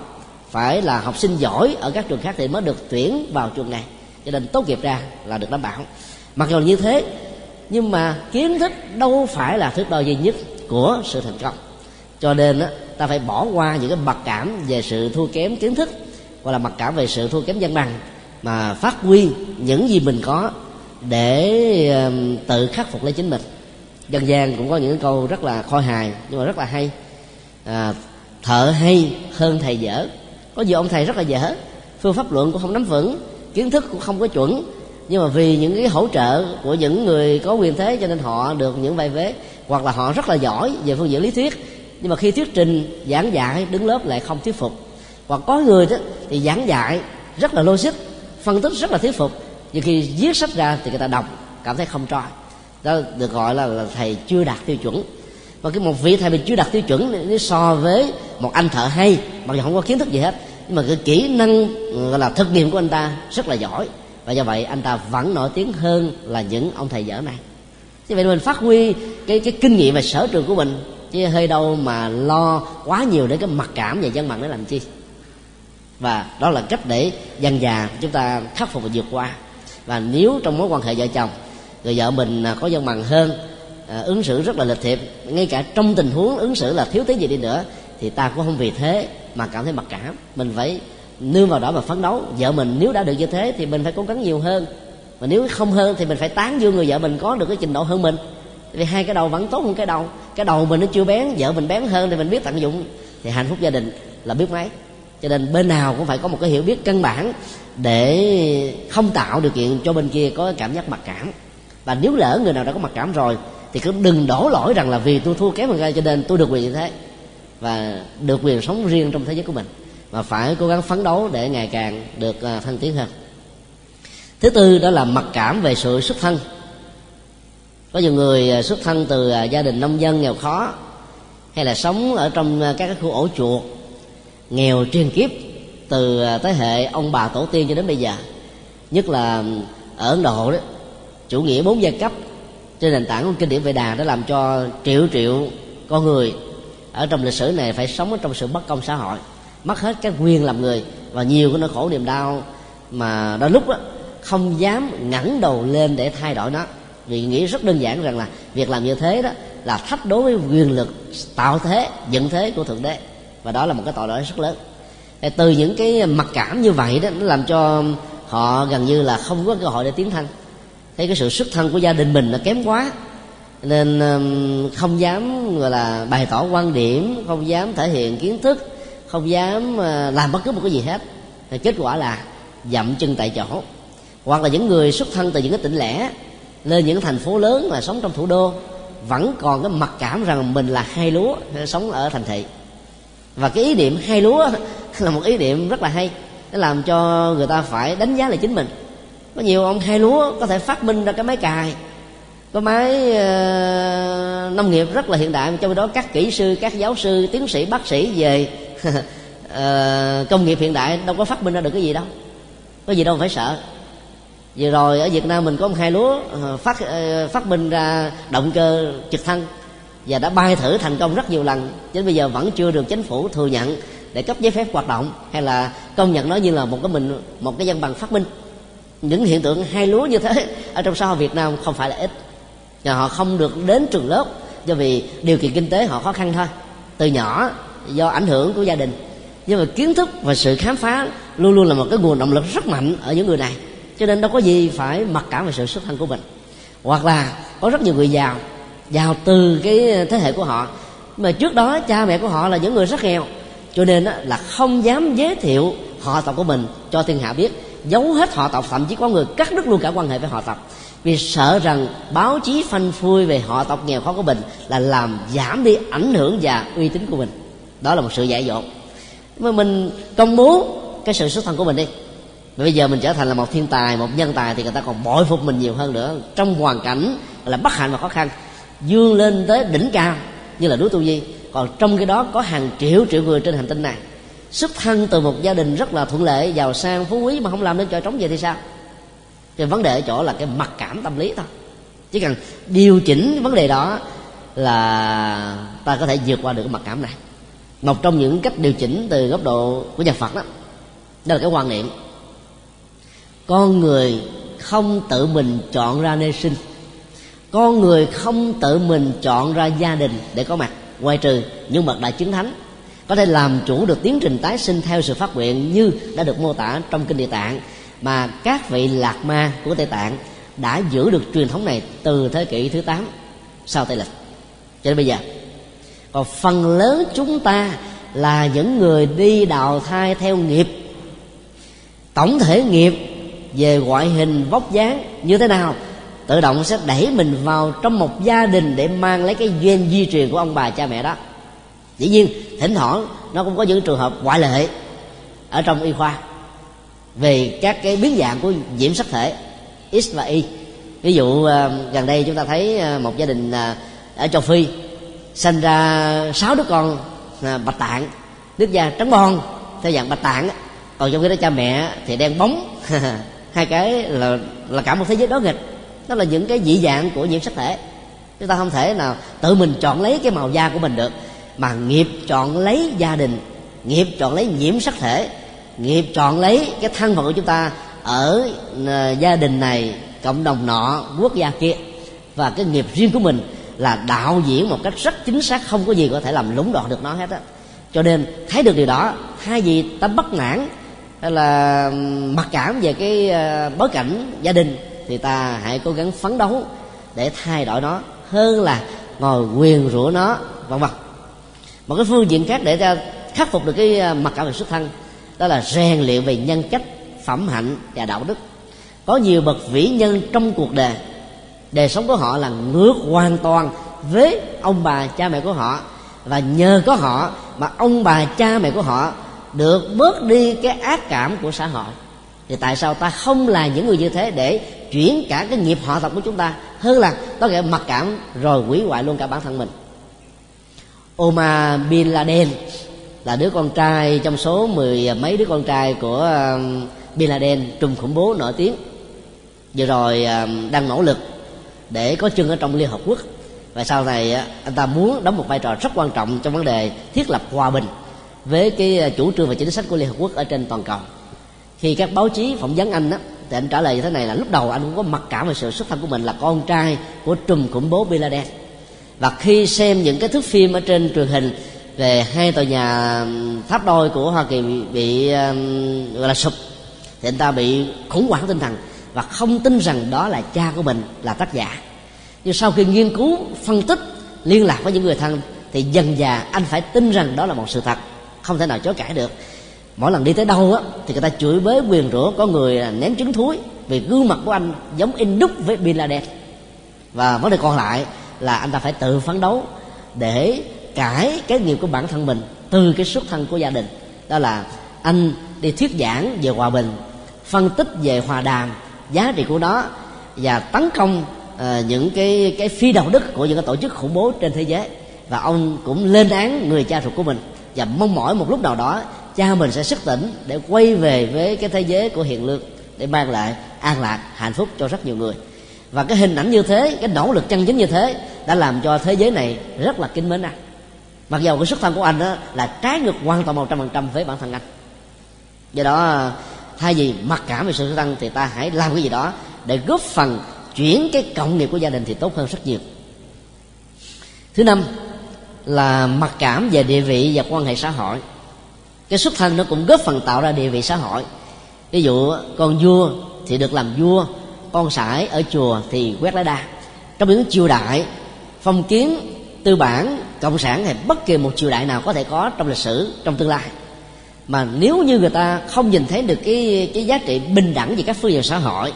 Phải là học sinh giỏi ở các trường khác thì mới được tuyển vào trường này. Cho nên tốt nghiệp ra là được đảm bảo. Mặc dù như thế nhưng mà kiến thức đâu phải là thước đo duy nhất của sự thành công. Cho nên á, ta phải bỏ qua những cái mặc cảm về sự thua kém kiến thức hoặc là mặc cảm về sự thua kém văn bằng. Mà phát huy những gì mình có để tự khắc phục lấy chính mình. Dân gian cũng có những câu rất là khôi hài nhưng mà rất là hay. À, thợ hay hơn thầy dở. Có nhiều ông thầy rất là dở. Phương pháp luận cũng không nắm vững kiến thức cũng không có chuẩn. Nhưng mà vì những cái hỗ trợ của những người có quyền thế cho nên họ được những vai vế hoặc là họ rất là giỏi về phương diện lý thuyết. Nhưng mà khi thuyết trình giảng dạy đứng lớp lại không thuyết phục hoặc có người đó thì giảng dạy rất là logic phân tích rất là thuyết phục. Nhưng khi viết sách ra thì người ta đọc cảm thấy không trôi đó được gọi là, là thầy chưa đạt tiêu chuẩn. Và cái một vị thầy mình chưa đạt tiêu chuẩn nếu so với một anh thợ hay mặc dù không có kiến thức gì hết nhưng mà cái kỹ năng gọi là thực nghiệm của anh ta rất là giỏi. Và do vậy anh ta vẫn nổi tiếng hơn là những ông thầy dở này. Như vậy mình phát huy cái cái kinh nghiệm và sở trường của mình chứ hơi đâu mà lo quá nhiều để cái mặc cảm và dân mạng để làm chi và đó là cách để dần già chúng ta khắc phục và vượt qua. Và nếu trong mối quan hệ vợ chồng người vợ mình à, có dân bằng hơn à, ứng xử rất là lịch thiệp ngay cả trong tình huống ứng xử là thiếu tí gì đi nữa thì ta cũng không vì thế mà cảm thấy mặc cảm. Mình phải nương vào đó mà phấn đấu. Vợ mình nếu đã được như thế thì mình phải cố gắng nhiều hơn. Mà nếu không hơn thì mình phải tán dương người vợ mình có được cái trình độ hơn mình. Vì hai cái đầu vẫn tốt hơn cái đầu. Cái đầu mình nó chưa bén vợ mình bén hơn thì mình biết tận dụng. Thì hạnh phúc gia đình là biết mấy? Cho nên bên nào cũng phải có một cái hiểu biết căn bản để không tạo điều kiện cho bên kia có cảm giác mặc cảm. Và nếu lỡ người nào đã có mặc cảm rồi, thì cứ đừng đổ lỗi rằng là vì tôi thua kém hơn cho nên tôi được quyền như thế. Và được quyền sống riêng trong thế giới của mình. Mà phải cố gắng phấn đấu để ngày càng được à, thăng tiến hơn. Thứ tư đó là mặc cảm về sự xuất thân. Có nhiều người à, xuất thân từ à, gia đình nông dân nghèo khó, hay là sống ở trong các khu ổ chuột nghèo truyền kiếp từ à, thế hệ ông bà tổ tiên cho đến bây giờ. Nhất là ở ấn độ đó chủ nghĩa bốn giai cấp trên nền tảng của kinh điển vệ đà đã làm cho triệu triệu con người ở trong lịch sử này phải sống ở trong sự bất công xã hội mất hết cái quyền làm người và nhiều cái nỗi khổ niềm đau mà đôi lúc đó, không dám ngẩng đầu lên để thay đổi nó. Vì nghĩ rất đơn giản rằng là việc làm như thế đó là thách đối với quyền lực tạo thế dựng thế của thượng đế và đó là một cái tội lỗi rất lớn. Từ những cái mặc cảm như vậy đó, nó làm cho họ gần như là không có cơ hội để tiến thân. Thấy cái sự xuất thân của gia đình mình là kém quá, nên không dám, gọi là, bày tỏ quan điểm, không dám thể hiện kiến thức, không dám ờ, làm bất cứ một cái gì hết. Thì kết quả là dậm chân tại chỗ. Hoặc là những người xuất thân từ những cái tỉnh lẻ, lên những thành phố lớn mà sống trong thủ đô, vẫn còn cái mặc cảm rằng mình là hai lúa, sống ở thành thị và cái ý niệm hai lúa là một ý niệm rất là hay. Nó làm cho người ta phải đánh giá lại chính mình. Có nhiều ông hai lúa có thể phát minh ra cái máy cài có máy uh, nông nghiệp rất là hiện đại trong đó các kỹ sư các giáo sư tiến sĩ bác sĩ về uh, công nghiệp hiện đại đâu có phát minh ra được cái gì đâu. Có gì đâu phải sợ. Vừa rồi ở Việt Nam mình có ông hai lúa uh, phát phát minh ra động cơ trực thăng và đã bay thử thành công rất nhiều lần chứ bây giờ vẫn chưa được chính phủ thừa nhận để cấp giấy phép hoạt động hay là công nhận nó như là một cái mình, một cái văn bằng phát minh. Những hiện tượng hai lúa như thế ở trong xã hội Việt Nam không phải là ít. Và họ không được đến trường lớp do vì điều kiện kinh tế họ khó khăn thôi. Từ nhỏ, do ảnh hưởng của gia đình. Nhưng mà kiến thức và sự khám phá luôn luôn là một cái nguồn động lực rất mạnh ở những người này. Cho nên đâu có gì phải mặc cảm về sự xuất thân của mình. Hoặc là có rất nhiều người giàu giàu từ cái thế hệ của họ. Mà trước đó, cha mẹ của họ là những người rất nghèo. Cho nên là không dám giới thiệu họ tộc của mình cho thiên hạ biết. Giấu hết họ tộc, thậm chí có người cắt đứt luôn cả quan hệ với họ tộc. Vì sợ rằng báo chí phanh phui về họ tộc nghèo khó của mình là làm giảm đi ảnh hưởng và uy tín của mình. Đó là một sự dạy dỗ. Mà mình công bố cái sự xuất thân của mình đi. Bây giờ mình trở thành là một thiên tài, một nhân tài thì người ta còn bội phục mình nhiều hơn nữa. Trong hoàn cảnh là bất hạnh và khó khăn dương lên tới đỉnh cao như là núi tu di còn trong cái đó có hàng triệu triệu người trên hành tinh này, xuất thân từ một gia đình rất là thuận lợi, giàu sang, phú quý mà không làm nên trò trống về thì sao? Thì vấn đề ở chỗ là cái mặc cảm tâm lý thôi. Chỉ cần điều chỉnh vấn đề đó là ta có thể vượt qua được cái mặc cảm này. Một trong những cách điều chỉnh từ góc độ của nhà phật đó đó là cái quan niệm. Con người không tự mình chọn ra nơi sinh con người không tự mình chọn ra gia đình để có mặt, ngoài trừ những bậc đại chứng thánh. Có thể làm chủ được tiến trình tái sinh theo sự phát nguyện như đã được mô tả trong kinh địa tạng, mà các vị lạc ma của tây tạng đã giữ được truyền thống này từ thế kỷ thứ 8 sau tây lịch. Cho đến bây giờ, còn phần lớn chúng ta là những người đi đào thai theo nghiệp. Tổng thể nghiệp về ngoại hình, vóc dáng như thế nào tự động sẽ đẩy mình vào trong một gia đình để mang lấy cái gen di truyền của ông bà cha mẹ đó. Dĩ nhiên, thỉnh thoảng nó cũng có những trường hợp ngoại lệ ở trong y khoa về các cái biến dạng của nhiễm sắc thể, x và y. Ví dụ ờ, gần đây chúng ta thấy ờ, một gia đình ờ, ở châu phi sinh ra sáu đứa con bạch tạng, nước da trắng bon theo dạng bạch tạng còn trong khi đó cha mẹ thì đen bóng, hai cái là là cả một thế giới đó nghịch đó là những cái dị dạng của nhiễm sắc thể. Chúng ta không thể nào tự mình chọn lấy cái màu da của mình được, mà nghiệp chọn lấy gia đình, nghiệp chọn lấy nhiễm sắc thể, nghiệp chọn lấy cái thân phận của chúng ta ở ờ, gia đình này, cộng đồng nọ, quốc gia kia. Và cái nghiệp riêng của mình là đạo diễn một cách rất chính xác, không có gì có thể làm lũng đoạn được nó hết á. Cho nên thấy được điều đó hai vì ta bất mãn hay là mặc cảm về cái ờ, bối cảnh gia đình thì ta hãy cố gắng phấn đấu để thay đổi nó hơn là ngồi quyền rủa nó, vân vân. Một cái phương diện khác để ta khắc phục được cái mặt mặc cảm về xuất thân, đó là rèn luyện về nhân cách, phẩm hạnh và đạo đức. Có nhiều bậc vĩ nhân trong cuộc đời đời sống của họ là ngược hoàn toàn với ông bà cha mẹ của họ. Và nhờ có họ mà ông bà cha mẹ của họ được bớt đi cái ác cảm của xã hội. Thì tại sao ta không là những người như thế để chuyển cả cái nghiệp họ tộc của chúng ta hơn là có thể mặc cảm rồi hủy hoại luôn cả bản thân mình. Oma Bin Laden là đứa con trai trong số mười mấy đứa con trai của um, Bin Laden trùm khủng bố nổi tiếng. Vừa rồi um, đang nỗ lực để có chân ở trong Liên Hợp Quốc. Và sau này uh, anh ta muốn đóng một vai trò rất quan trọng trong vấn đề thiết lập hòa bình với cái uh, chủ trương và chính sách của Liên Hợp Quốc ở trên toàn cầu. Khi các báo chí phỏng vấn anh đó thì anh trả lời như thế này là lúc đầu anh cũng có mặc cảm về sự xuất thân của mình là con trai của trùm khủng bố Bin Laden và khi xem những cái thước phim ở trên truyền hình về hai tòa nhà tháp đôi của hoa kỳ bị, bị gọi là sụp thì anh ta bị khủng hoảng tinh thần và không tin rằng đó là cha của mình là tác giả. Nhưng sau khi nghiên cứu phân tích liên lạc với những người thân thì dần dà anh phải tin rằng đó là một sự thật không thể nào chối cãi được mỗi lần đi tới đâu á thì người ta chửi bới quyền rủa có người ném trứng thúi vì gương mặt của anh giống in đúc với bin laden. Và vấn đề còn lại là anh ta phải tự phấn đấu để cải cái nghiệp của bản thân mình từ cái xuất thân của gia đình. Đó là anh đi thuyết giảng về hòa bình phân tích về hòa đàm giá trị của nó và tấn công uh, những cái cái phi đạo đức của những cái tổ chức khủng bố trên thế giới. Và ông cũng lên án người cha ruột của mình. Và mong mỏi một lúc nào đó cha mình sẽ sức tỉnh để quay về với cái thế giới của hiện lương, để mang lại an lạc, hạnh phúc cho rất nhiều người. Và cái hình ảnh như thế, cái nỗ lực chân chính như thế, đã làm cho thế giới này rất là kính mến anh. Mặc dầu cái xuất thân của anh đó là trái ngược hoàn toàn một trăm phần trăm với bản thân anh. Do đó, thay vì mặc cảm về sự xuất thân thì ta hãy làm cái gì đó để góp phần chuyển cái cộng nghiệp của gia đình thì tốt hơn rất nhiều. Thứ năm là mặc cảm về địa vị và quan hệ xã hội cái xuất thân nó cũng góp phần tạo ra địa vị xã hội. Ví dụ, con vua thì được làm vua, con sải ở chùa thì quét lá đa. Trong những triều đại, phong kiến, tư bản, cộng sản hay bất kỳ một triều đại nào có thể có trong lịch sử, trong tương lai. Mà nếu như người ta không nhìn thấy được cái cái giá trị bình đẳng về các phương diện xã hội,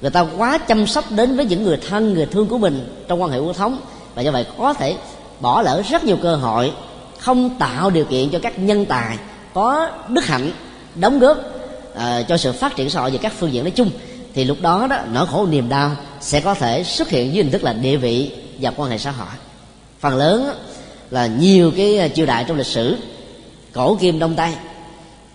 người ta quá chăm sóc đến với những người thân, người thương của mình trong quan hệ quốc thống, và do vậy có thể bỏ lỡ rất nhiều cơ hội, không tạo điều kiện cho các nhân tài có đức hạnh đóng góp uh, cho sự phát triển xã hội về các phương diện nói chung thì lúc đó đó nỗi khổ niềm đau sẽ có thể xuất hiện dưới hình thức là địa vị và quan hệ xã hội. Phần lớn là nhiều cái ờ, triều đại trong lịch sử cổ kim đông tây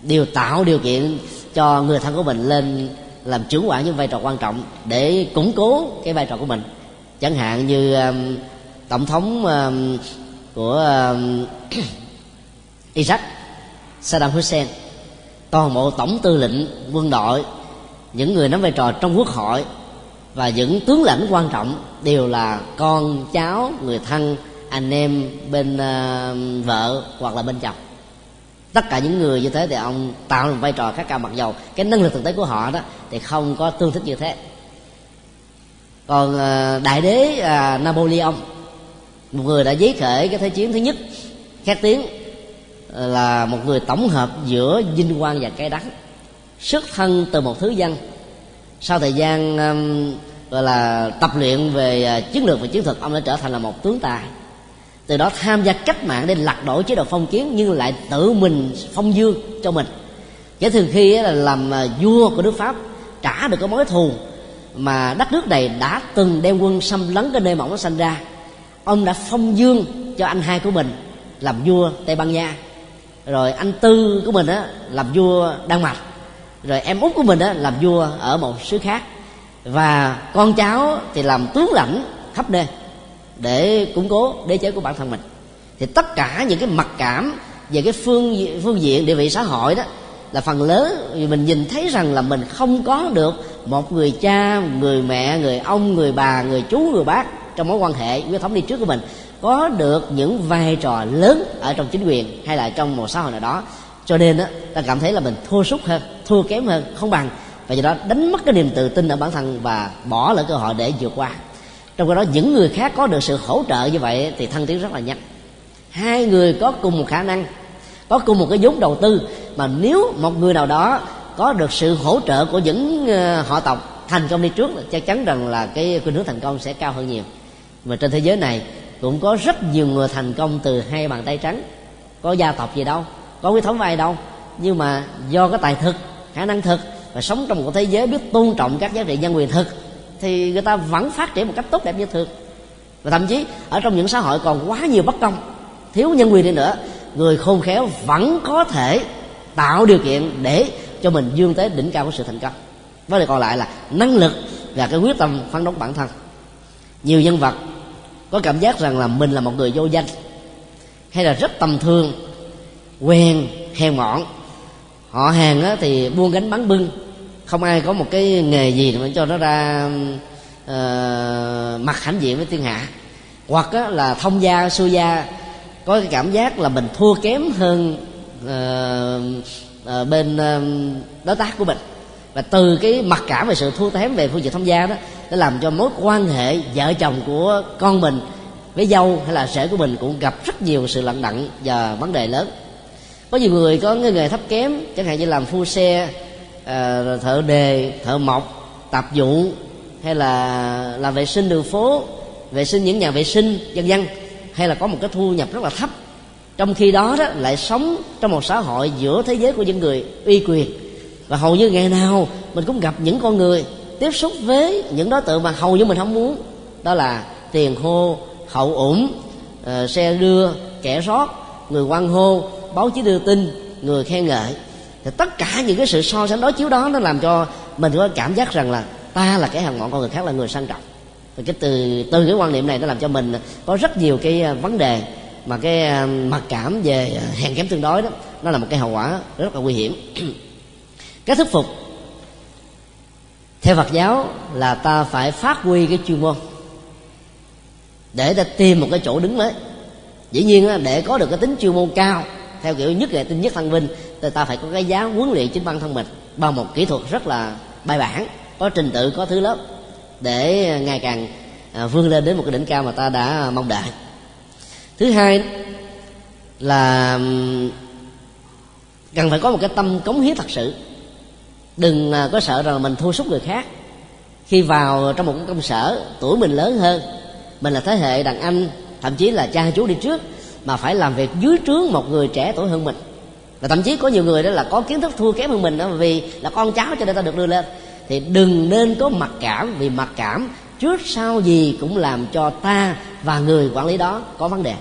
đều tạo điều kiện cho người thân của mình lên làm trưởng quản những vai trò quan trọng để củng cố cái vai trò của mình. Chẳng hạn như um, tổng thống um, của um, Iraq Saddam Hussein. Toàn bộ tổng tư lệnh quân đội những người nắm vai trò trong quốc hội và những tướng lãnh quan trọng đều là con cháu người thân anh em bên uh, vợ hoặc là bên chồng. Tất cả những người như thế thì ông tạo một vai trò khác cao mặc dầu. Cái năng lực thực tế của họ đó thì không có tương thích như thế. Còn uh, đại đế uh, Napoleon một người đã giấy khởi cái thế chiến thứ nhất khét tiếng là một người tổng hợp giữa vinh quang và cay đắng xuất thân từ một thứ dân. Sau thời gian um, gọi là tập luyện về à, chiến lược và chiến thuật ông đã trở thành là một tướng tài. Từ đó tham gia cách mạng để lật đổ chế độ phong kiến nhưng lại tự mình phong dương cho mình. Kể từ khi là làm à, vua của nước pháp trả được cái mối thù mà đất nước này đã từng đem quân xâm lấn cái nơi mà ông nó sanh ra ông đã phong dương cho anh hai của mình làm vua tây ban nha rồi anh tư của mình á, làm vua đan mạch. Rồi em út của mình á, làm vua ở một xứ khác. Và con cháu thì làm tướng lãnh khắp nơi để củng cố đế chế của bản thân mình. Thì tất cả những cái mặc cảm về cái phương phương diện địa vị xã hội đó là phần lớn vì mình nhìn thấy rằng là mình không có được một người cha, người mẹ, người ông, người bà, người chú, người bác trong mối quan hệ với thống đi trước của mình có được những vai trò lớn ở trong chính quyền hay là trong một xã hội nào đó. Cho nên đó, ta cảm thấy là mình thua sút hơn thua kém hơn không bằng. Và do đó đánh mất cái niềm tự tin ở bản thân và bỏ lỡ cơ hội để vượt qua. Trong khi đó những người khác có được sự hỗ trợ như vậy thì thăng tiến rất là nhanh. Hai người có cùng một khả năng có cùng một cái vốn đầu tư mà nếu một người nào đó có được sự hỗ trợ của những ờ, họ tộc thành công đi trước chắc chắn rằng là cái khuynh hướng thành công sẽ cao hơn nhiều. Mà trên thế giới này cũng có rất nhiều người thành công từ hai bàn tay trắng. Có gia tộc gì đâu, có huyết thống vai đâu. Nhưng mà do cái tài thực, khả năng thực và sống trong một thế giới biết tôn trọng các giá trị nhân quyền thực thì người ta vẫn phát triển một cách tốt đẹp như thường. Và thậm chí ở trong những xã hội còn quá nhiều bất công, thiếu nhân quyền đi nữa, người khôn khéo vẫn có thể tạo điều kiện để cho mình dương tới đỉnh cao của sự thành công. Vấn đề còn lại là năng lực và cái quyết tâm phấn đấu bản thân. Nhiều nhân vật có cảm giác rằng là mình là một người vô danh hay là rất tầm thường quen hèn mọn họ hàng á, thì buôn gánh bán bưng không ai có một cái nghề gì mà cho nó ra uh, mặt hãnh diện với thiên hạ. Hoặc á, là thông gia xuôi gia có cái cảm giác là mình thua kém hơn uh, uh, bên uh, đối tác của mình. Và từ cái mặc cảm về sự thua kém về phương diện thông gia đó để làm cho mối quan hệ vợ chồng của con mình với dâu hay là sẻ của mình cũng gặp rất nhiều sự lận đận và vấn đề lớn. Có nhiều người có cái nghề thấp kém, chẳng hạn như làm phu xe ờ, thợ đề, thợ mộc, tạp vụ hay là làm vệ sinh đường phố, vệ sinh những nhà vệ sinh, vân vân, hay là có một cái thu nhập rất là thấp. Trong khi đó đó, lại sống trong một xã hội giữa thế giới của những người uy quyền. Và hầu như ngày nào mình cũng gặp những con người tiếp xúc với những đối tượng mà hầu như mình không muốn. Đó là tiền hô hậu ủng uh, xe đưa kẻ rót người quan hô báo chí đưa tin người khen ngợi. Thì tất cả những cái sự so sánh đối chiếu đó nó làm cho mình có cảm giác rằng là ta là kẻ hàng ngọn con người khác là người sang trọng. Và cái từ từ cái quan niệm này nó làm cho mình có rất nhiều cái ờ, vấn đề mà cái ờ, mặc cảm về hèn kém tương đối đó. Nó là một cái hậu quả rất là nguy hiểm. Cái thuyết phục theo phật giáo là ta phải phát huy cái chuyên môn để ta tìm một cái chỗ đứng mới. Dĩ nhiên để có được cái tính chuyên môn cao, theo kiểu nhất nghệ tinh nhất thân vinh thì ta phải có cái giá huấn luyện chính bản thân mình bằng một kỹ thuật rất là bài bản, có trình tự, có thứ lớp để ngày càng à, vươn lên đến một cái đỉnh cao mà ta đã mong đợi. Thứ hai là cần phải có một cái tâm cống hiến thật sự đừng à, có sợ rằng mình thua sút người khác. Khi vào trong một công sở, tuổi mình lớn hơn, mình là thế hệ đàn anh, thậm chí là cha chú đi trước, mà phải làm việc dưới trướng một người trẻ tuổi hơn mình. Và thậm chí có nhiều người đó là có kiến thức thua kém hơn mình đó, vì là con cháu cho nên ta được đưa lên. Thì đừng nên có mặc cảm, vì mặc cảm trước sau gì cũng làm cho ta và người quản lý đó có vấn đề.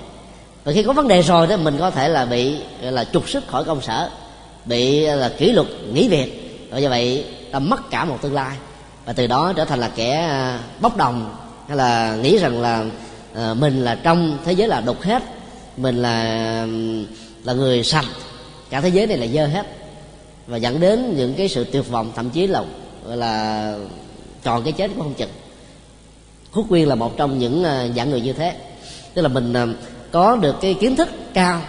Và khi có vấn đề rồi đó, mình có thể là bị là trục xuất khỏi công sở, bị là kỷ luật nghỉ việc do vậy ta mất cả một tương lai. Và từ đó trở thành là kẻ à, bốc đồng. Hay là nghĩ rằng là à, mình là trong thế giới là đục hết. Mình là là người sạch. Cả thế giới này là dơ hết. Và dẫn đến những cái sự tuyệt vọng thậm chí là là chọn cái chết cũng không chừng. Hút quyên là một trong những à, dạng người như thế. Tức là mình à, có được cái kiến thức cao.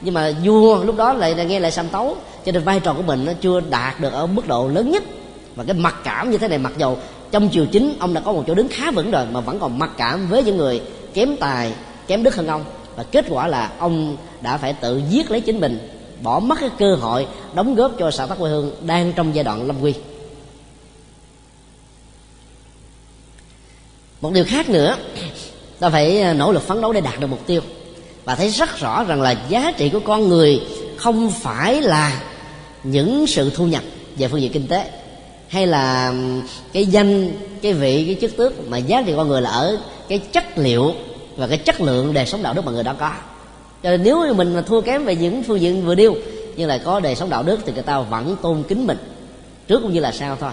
Nhưng mà vua lúc đó lại nghe lại sanh tấu cho nên vai trò của mình nó chưa đạt được ở mức độ lớn nhất. Và cái mặc cảm như thế này, mặc dầu trong chiều chính ông đã có một chỗ đứng khá vững rồi, mà vẫn còn mặc cảm với những người kém tài, kém đức hơn ông. Và kết quả là ông đã phải tự giết lấy chính mình, bỏ mất cái cơ hội đóng góp cho xã tắc quê hương đang trong giai đoạn lâm quy một điều khác nữa, ta phải nỗ lực phấn đấu để đạt được mục tiêu. Và thấy rất rõ rằng là giá trị của con người không phải là những sự thu nhập về phương diện kinh tế, hay là cái danh, cái vị, cái chức tước mà giá trị con người là ở cái chất liệu và cái chất lượng đời sống đạo đức mà người đó có. Cho nên nếu mình mà thua kém về những phương diện vừa điêu nhưng lại có đời sống đạo đức thì người ta vẫn tôn kính mình, trước cũng như là sau thôi.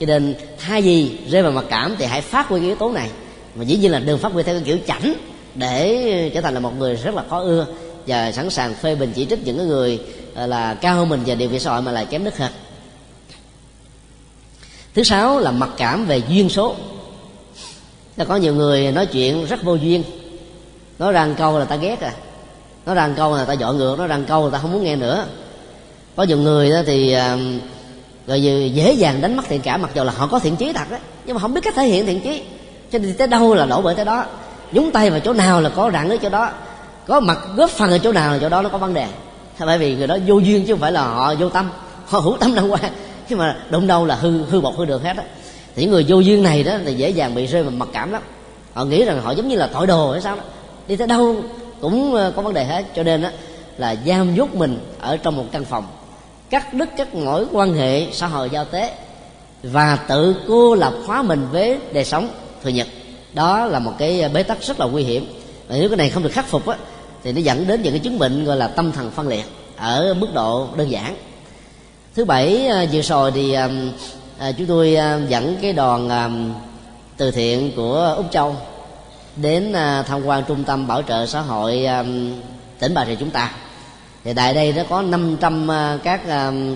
Cho nên thay vì rơi vào mặc cảm thì hãy phát huy cái yếu tố này. Mà dĩ nhiên là đừng phát huy theo cái kiểu chảnh, để trở thành là một người rất là khó ưa và sẵn sàng phê bình chỉ trích những người Ờ, là cao hơn mình và điều kiện xã hội mà lại kém đức hơn thứ sáu là mặc cảm về duyên số. Là có nhiều người nói chuyện rất vô duyên. Nói rằng câu là ta ghét à. Nói rằng câu là ta dọn ngược. Nói rằng câu là ta không muốn nghe nữa. Có nhiều người đó thì rồi dễ dàng đánh mất thiện cảm, mặc dù là họ có thiện chí thật đó nhưng mà không biết cách thể hiện thiện chí. Cho nên tới đâu là đổ bởi tới đó. Nhúng tay vào chỗ nào là có rạn ở chỗ đó. Có mặt góp phần ở chỗ nào là chỗ đó nó có vấn đề bởi vì người đó vô duyên chứ không phải là họ vô tâm. Họ hữu tâm đăng quan chứ mà đụng đâu là hư hư bột, hư được hết á. Thì những người vô duyên này đó thì dễ dàng bị rơi vào mặc cảm lắm. Họ nghĩ rằng họ giống như là tội đồ hay sao đó. Đi tới đâu cũng ờ, có vấn đề hết. Cho nên đó là giam nhốt mình ở trong một căn phòng. Cắt đứt các mối quan hệ xã hội giao tế và tự cô lập hóa mình với đời sống thường nhật. Đó là một cái ờ, bế tắc rất là nguy hiểm. Và nếu cái này không được khắc phục á thì nó dẫn đến những cái chứng bệnh gọi là tâm thần phân liệt ở mức độ đơn giản. Thứ bảy à, vừa rồi thì à, à chúng tôi à, dẫn cái đoàn từ thiện của úc châu đến tham quan trung tâm bảo trợ xã hội tỉnh bà rịa chúng ta. Thì tại đây nó có 500 các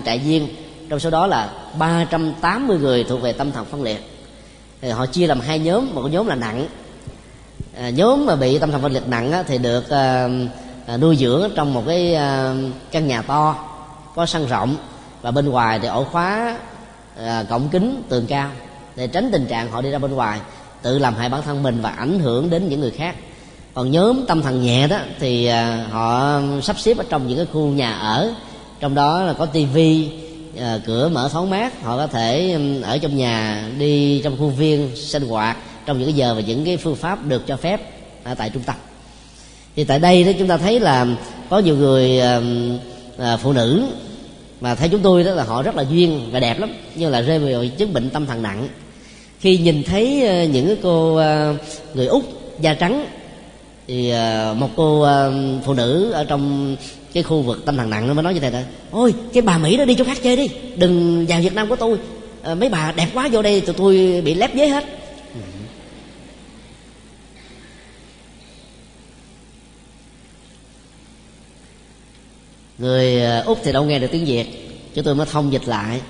trại viên trong số đó là 380 người thuộc về tâm thần phân liệt. Thì họ chia làm hai nhóm một nhóm là nặng à, nhóm mà bị tâm thần phân liệt nặng á, thì được à, à, nuôi dưỡng trong một cái à, căn nhà to có sân rộng và bên ngoài thì ổ khóa à, cổng kính tường cao để tránh tình trạng họ đi ra bên ngoài tự làm hại bản thân mình và ảnh hưởng đến những người khác. Còn nhóm tâm thần nhẹ đó thì à, họ sắp xếp ở trong những cái khu nhà ở trong đó là có tivi à, cửa mở thoáng mát họ có thể ở trong nhà đi trong khuôn viên sinh hoạt trong những cái giờ và những cái phương pháp được cho phép ở tại trung tâm. Thì tại đây đó chúng ta thấy là có nhiều người à, phụ nữ mà thấy chúng tôi đó là họ rất là duyên và đẹp lắm nhưng là rơi vào chứng bệnh tâm thần nặng. Khi nhìn thấy ờ, những cái cô ờ, người úc da trắng thì ờ, một cô phụ nữ ở trong cái khu vực tâm thần nặng nó mới nói như thế này ôi cái bà mỹ đó đi chỗ khác chơi đi đừng vào việt nam của tôi. Mấy bà đẹp quá vô đây tụi tôi bị lép dế hết. Người à, úc thì đâu nghe được tiếng việt chúng tôi mới thông dịch lại.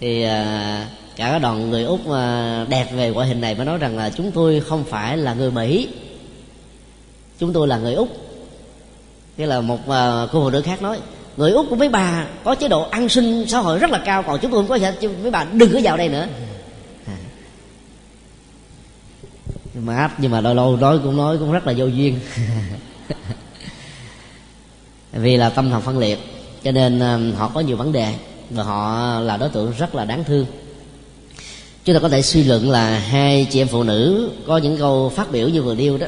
Thì à, cả cái đoàn người úc à, đẹp về ngoại hình này mới nói rằng là chúng tôi không phải là người mỹ. Chúng tôi là người úc. Thế là một cô phụ nữ khác nói, người úc của mấy bà có chế độ an sinh xã hội rất là cao, còn chúng tôi không có gì mấy bà đừng có vào đây nữa. Nhưng mà nhưng mà lâu lâu nói cũng nói cũng rất là vô duyên. vì là tâm thần phân liệt, cho nên ờ, họ có nhiều vấn đề và họ là đối tượng rất là đáng thương. Chúng ta có thể suy luận là hai chị em phụ nữ có những câu phát biểu như vừa nêu đó,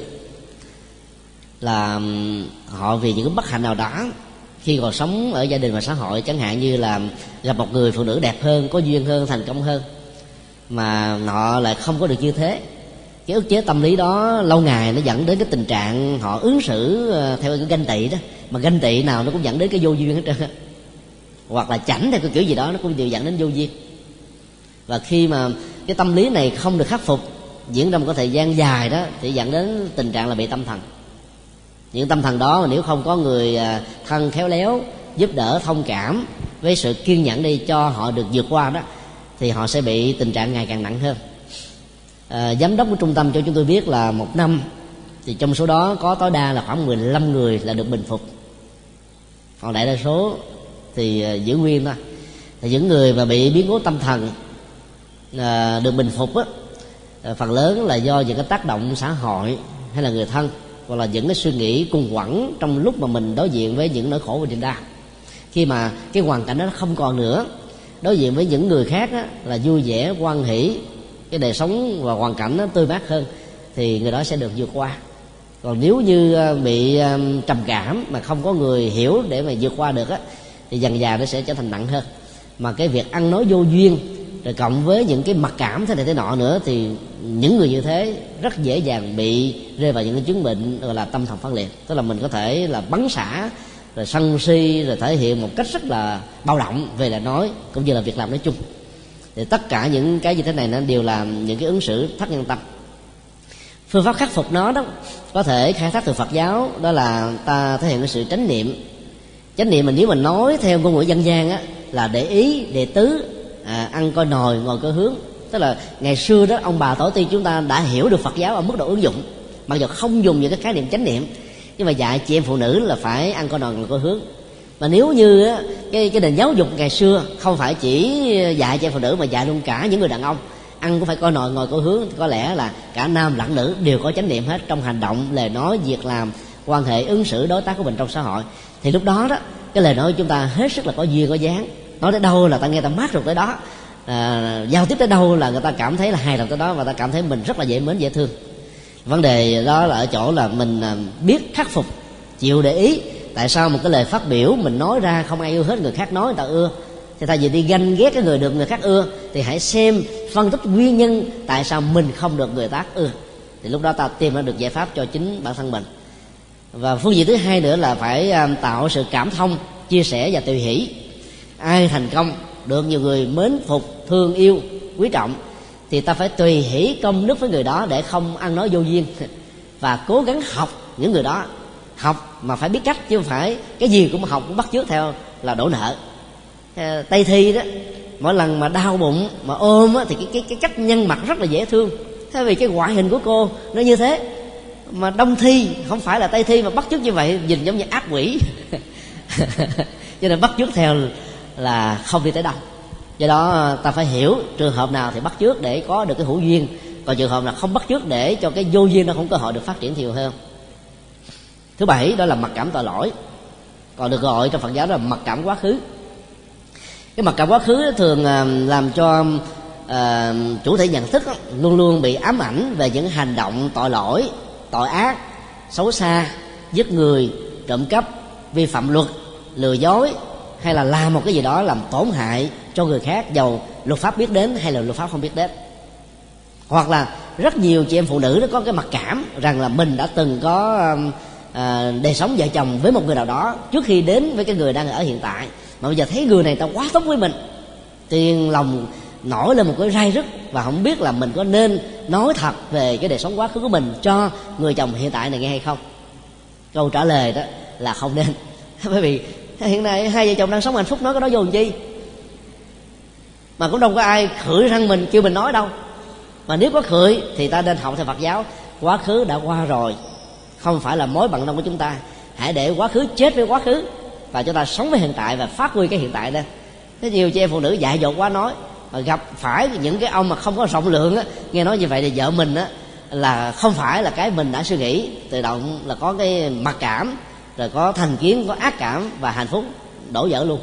là họ vì những cái bất hạnh nào đó khi còn sống ở gia đình và xã hội, chẳng hạn như là gặp một người phụ nữ đẹp hơn, có duyên hơn, thành công hơn, mà họ lại không có được như thế. Cái ức chế tâm lý đó lâu ngày nó dẫn đến cái tình trạng họ ứng xử ờ, theo cái ganh tị đó mà ganh tị nào nó cũng dẫn đến cái vô duyên hết trơn hoặc là chảnh theo cái kiểu gì đó nó cũng đều dẫn đến vô duyên. Và khi mà cái tâm lý này không được khắc phục diễn ra một cái thời gian dài đó thì dẫn đến tình trạng là bị tâm thần. Những tâm thần đó mà nếu không có người à, thân khéo léo giúp đỡ thông cảm với sự kiên nhẫn đi cho họ được vượt qua đó thì họ sẽ bị tình trạng ngày càng nặng hơn. À, giám đốc của trung tâm cho chúng tôi biết là một năm thì trong số đó có tối đa là khoảng 15 người là được bình phục còn đại đa số thì à, giữ nguyên thôi. Thì những người mà bị biến cố tâm thần à, được bình phục á à, phần lớn là do những cái tác động xã hội hay là người thân hoặc là những cái suy nghĩ cùng quẩn trong lúc mà mình đối diện với những nỗi khổ và niềm đau khi mà cái hoàn cảnh đó không còn nữa đối diện với những người khác á, là vui vẻ quan hỷ cái đời sống và hoàn cảnh nó tươi mát hơn thì người đó sẽ được vượt qua còn nếu như ờ, bị ờ, trầm cảm mà không có người hiểu để mà vượt qua được á, thì dần dà nó sẽ trở thành nặng hơn. Mà cái việc ăn nói vô duyên, rồi cộng với những cái mặc cảm thế này thế nọ nữa, thì những người như thế rất dễ dàng bị rơi vào những cái chứng bệnh gọi là tâm thần phân liệt. Tức là mình có thể là bắn xả, rồi sân si, rồi thể hiện một cách rất là bao động về lời nói, cũng như là việc làm nói chung. Thì tất cả những cái như thế này nó đều là những cái ứng xử thất nhân tâm phương pháp khắc phục nó đó có thể khai thác từ phật giáo đó là ta thể hiện cái sự chánh niệm. Chánh niệm mình nếu mình nói theo ngôn ngữ dân gian á là để ý để tứ à, ăn coi nồi ngồi coi hướng. Tức là ngày xưa đó ông bà tổ tiên chúng ta đã hiểu được phật giáo ở mức độ ứng dụng mặc dù không dùng những cái khái niệm chánh niệm nhưng mà dạy chị em phụ nữ là phải ăn coi nồi ngồi coi hướng. Mà nếu như á, cái cái nền giáo dục ngày xưa không phải chỉ dạy cho phụ nữ mà dạy luôn cả những người đàn ông ăn cũng phải coi nồi ngồi coi hướng. Có lẽ là cả nam lẫn nữ đều có chánh niệm hết trong hành động lời nói việc làm quan hệ ứng xử đối tác của mình trong xã hội. Thì lúc đó đó cái lời nói của chúng ta hết sức là có duyên có dáng. Nói tới đâu là ta nghe ta mát rồi tới đó. À, giao tiếp tới đâu là người ta cảm thấy là hài lòng tới đó và ta cảm thấy mình rất là dễ mến dễ thương. Vấn đề đó là ở chỗ là mình à, biết khắc phục chịu để ý. Tại sao một cái lời phát biểu mình nói ra không ai yêu hết người khác nói người ta ưa thì thay vì đi ganh ghét cái người được người khác ưa, thì hãy xem phân tích nguyên nhân tại sao mình không được người ta ưa. Thì lúc đó ta tìm ra được giải pháp cho chính bản thân mình. Và phương diện thứ hai nữa là phải à, tạo sự cảm thông, chia sẻ và tùy hỷ. Ai thành công, được nhiều người mến phục, thương yêu, quý trọng, thì ta phải tùy hỷ công đức với người đó để không ăn nói vô duyên. Và cố gắng học những người đó. Học mà phải biết cách chứ không phải cái gì cũng học, cũng bắt chước theo là đổ nợ. Ờ, tây thi đó mỗi lần mà đau bụng mà ôm á, thì cái, cái cái cách nhân mặt rất là dễ thương. Thế vì cái ngoại hình của cô nó như thế. Mà đông thi không phải là tây thi mà bắt chước như vậy nhìn giống như ác quỷ. Cho nên bắt chước theo là không đi tới đâu. Do đó ờ, ta phải hiểu trường hợp nào thì bắt trước để có được cái hữu duyên. Còn trường hợp nào không bắt trước để cho cái vô duyên nó không cơ hội được phát triển nhiều hơn thứ bảy đó là mặc cảm tội lỗi. Còn được gọi trong phật giáo là mặc cảm quá khứ cái mặc cảm quá khứ thường à, làm cho à, chủ thể nhận thức luôn luôn bị ám ảnh về những hành động tội lỗi tội ác xấu xa giết người trộm cắp vi phạm luật lừa dối hay là làm một cái gì đó làm tổn hại cho người khác giàu luật pháp biết đến hay là luật pháp không biết đến. Hoặc là rất nhiều chị em phụ nữ nó có cái mặc cảm rằng là mình đã từng có à, à đời sống vợ chồng với một người nào đó trước khi đến với cái người đang ở hiện tại mà bây giờ thấy người này ta quá tốt với mình. Tiền lòng nổi lên một cái rai rứt và không biết là mình có nên nói thật về cái đời sống quá khứ của mình cho người chồng hiện tại này nghe hay không. Câu trả lời đó là không nên. Bởi vì hiện nay hai vợ chồng đang sống hạnh phúc nói cái đó vô làm chi? Mà cũng đâu có ai khửi răng mình, kêu mình nói đâu. Mà nếu có khửi thì ta nên học theo phật giáo, quá khứ đã qua rồi, không phải là mối bận tâm của chúng ta. Hãy để quá khứ chết với quá khứ và chúng ta sống với hiện tại và phát huy cái hiện tại lên thế nhiều chị em phụ nữ dại dột quá nói mà gặp phải những cái ông mà không có rộng lượng á nghe nói như vậy thì vợ mình á là không phải là cái mình đã suy nghĩ tự động là có cái mặc cảm rồi có thành kiến có ác cảm và hạnh phúc đổ vỡ luôn.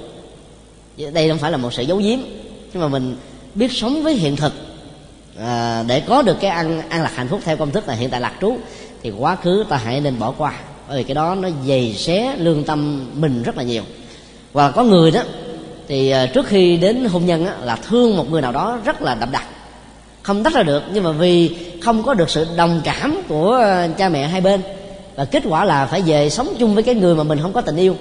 Đây không phải là một sự giấu giếm nhưng mà mình biết sống với hiện thực à, để có được cái ăn ăn lạc hạnh phúc theo công thức là hiện tại lạc trú thì quá khứ ta hãy nên bỏ qua bởi vì cái đó nó dày xé lương tâm mình rất là nhiều. Và có người đó thì à, trước khi đến hôn nhân á, là thương một người nào đó rất là đậm đặc. Không tách ra được nhưng mà vì không có được sự đồng cảm của à, cha mẹ hai bên và kết quả là phải về sống chung với cái người mà mình không có tình yêu.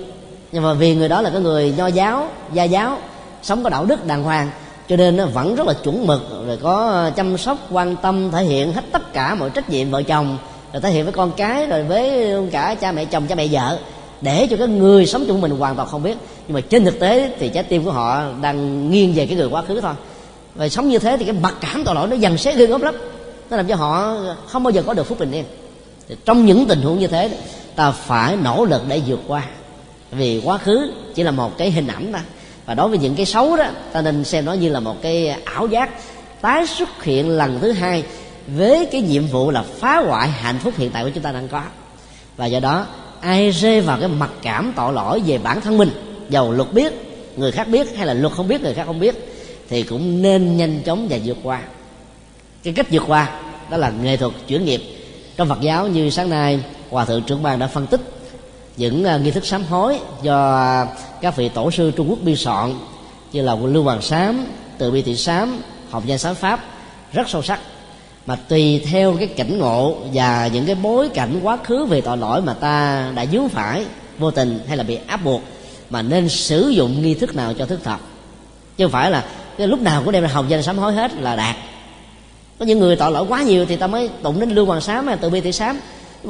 Nhưng mà vì người đó là cái người nho giáo gia giáo sống có đạo đức đàng hoàng cho nên nó vẫn rất là chuẩn mực rồi có à, chăm sóc quan tâm thể hiện hết tất cả mọi trách nhiệm vợ chồng rồi thể hiện với con cái, rồi với cả cha mẹ, chồng cha mẹ, vợ. Để cho cái người sống chung mình hoàn toàn không biết. Nhưng mà trên thực tế thì trái tim của họ đang nghiêng về cái người quá khứ thôi. Và sống như thế thì cái mặc cảm tội lỗi nó dần xé gương gốc lắm nó làm cho họ không bao giờ có được phúc bình yên. Thì trong những tình huống như thế, ta phải nỗ lực để vượt qua. Vì quá khứ chỉ là một cái hình ảnh mà. Và đối với những cái xấu đó, ta nên xem nó như là một cái ảo giác tái xuất hiện lần thứ hai với cái nhiệm vụ là phá hoại hạnh phúc hiện tại của chúng ta đang có. Và do đó ai rơi vào cái mặc cảm tội lỗi về bản thân mình dầu luật biết người khác biết hay là luật không biết người khác không biết thì cũng nên nhanh chóng và vượt qua. Cái cách vượt qua đó là nghệ thuật chuyển nghiệp. Trong phật giáo như sáng nay hòa thượng trưởng ban đã phân tích những uh, nghi thức sám hối do à, các vị tổ sư trung quốc biên soạn như là lưu hoàng sám từ bi thị sám học danh sám pháp rất sâu sắc mà tùy theo cái cảnh ngộ và những cái bối cảnh quá khứ về tội lỗi mà ta đã dướng phải, vô tình hay là bị áp buộc, mà nên sử dụng nghi thức nào cho thức thật. Chứ không phải là cái lúc nào cũng đem ra hồng danh sám hối hết là đạt. Có những người tội lỗi quá nhiều thì ta mới tụng đến lưu hoàng sám hay từ bi thị sám.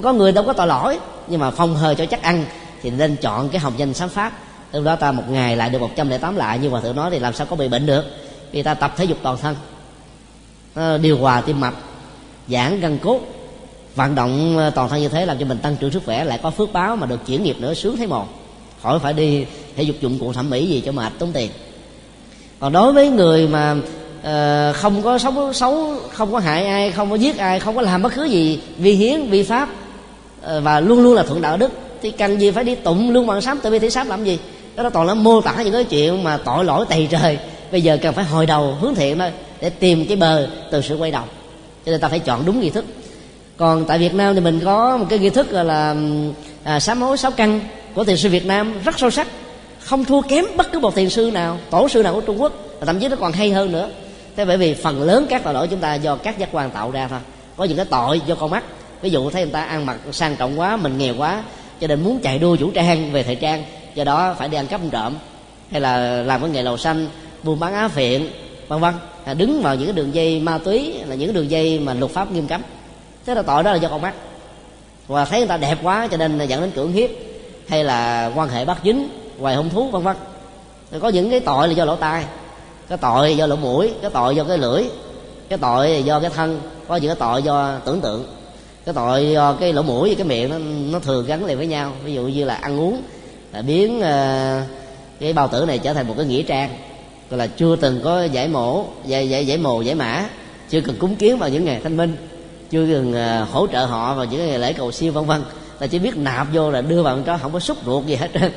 Có người đâu có tội lỗi, nhưng mà phong hờ cho chắc ăn thì nên chọn cái hồng danh sám pháp. Lúc đó ta một ngày lại được 108 lại, như hòa thượng nói thì làm sao có bị bệnh được? Vì ta tập thể dục toàn thân. Ờ, điều hòa tim mạch giãn gân cốt. Vận động ờ, toàn thân như thế làm cho mình tăng trưởng sức khỏe lại có phước báo mà được chuyển nghiệp nữa sướng thấy một khỏi phải đi thể dục dụng cụ thẩm mỹ gì cho mệt tốn tiền. Còn đối với người mà uh, không có sống xấu không có hại ai không có giết ai không có làm bất cứ gì vi hiến vi pháp uh, và luôn luôn là thuận đạo đức thì cần gì phải đi tụng lương bằng sám tự bi thể sám làm gì? Đó là toàn là mô tả những cái chuyện mà tội lỗi tày trời. Bây giờ cần phải hồi đầu hướng thiện thôi để tìm cái bờ từ sự quay đầu. Cho nên ta phải chọn đúng nghi thức. Còn tại Việt Nam thì mình có một cái nghi thức gọi là à, sám hối sáu căn của thiền sư Việt Nam rất sâu sắc. Không thua kém bất cứ một thiền sư nào tổ sư nào của Trung Quốc. Và thậm chí nó còn hay hơn nữa. Thế bởi vì phần lớn các tội lỗi chúng ta do các giác quan tạo ra thôi. Có những cái tội do con mắt. Ví dụ thấy người ta ăn mặc sang trọng quá mình nghèo quá cho nên muốn chạy đua vũ trang về thời trang do đó phải đi ăn cắp trộm hay là làm cái nghề lầu xanh buôn bán á phiện vân vân à, đứng vào những cái đường dây ma túy là những đường dây mà luật pháp nghiêm cấm. Thế là tội đó là do con mắt. Và thấy người ta đẹp quá cho nên dẫn đến cưỡng hiếp hay là quan hệ bắt dính hoài hung thú vân vân. Có những cái tội là do lỗ tai cái tội do lỗ mũi cái tội do cái lưỡi cái tội do cái thân có những cái tội do tưởng tượng cái tội do cái lỗ mũi và cái miệng nó, nó thường gắn liền với nhau. Ví dụ như là ăn uống là biến uh, cái bao tử này trở thành một cái nghĩa trang gọi là chưa từng có giải mổ giải giải giải mồ giải mã. Chưa cần cúng kiến vào những ngày thanh minh. Chưa cần uh, hỗ trợ họ vào những ngày lễ cầu siêu vân vân. Ta chỉ biết nạp vô là đưa vào cho không có xúc ruột gì hết trơn.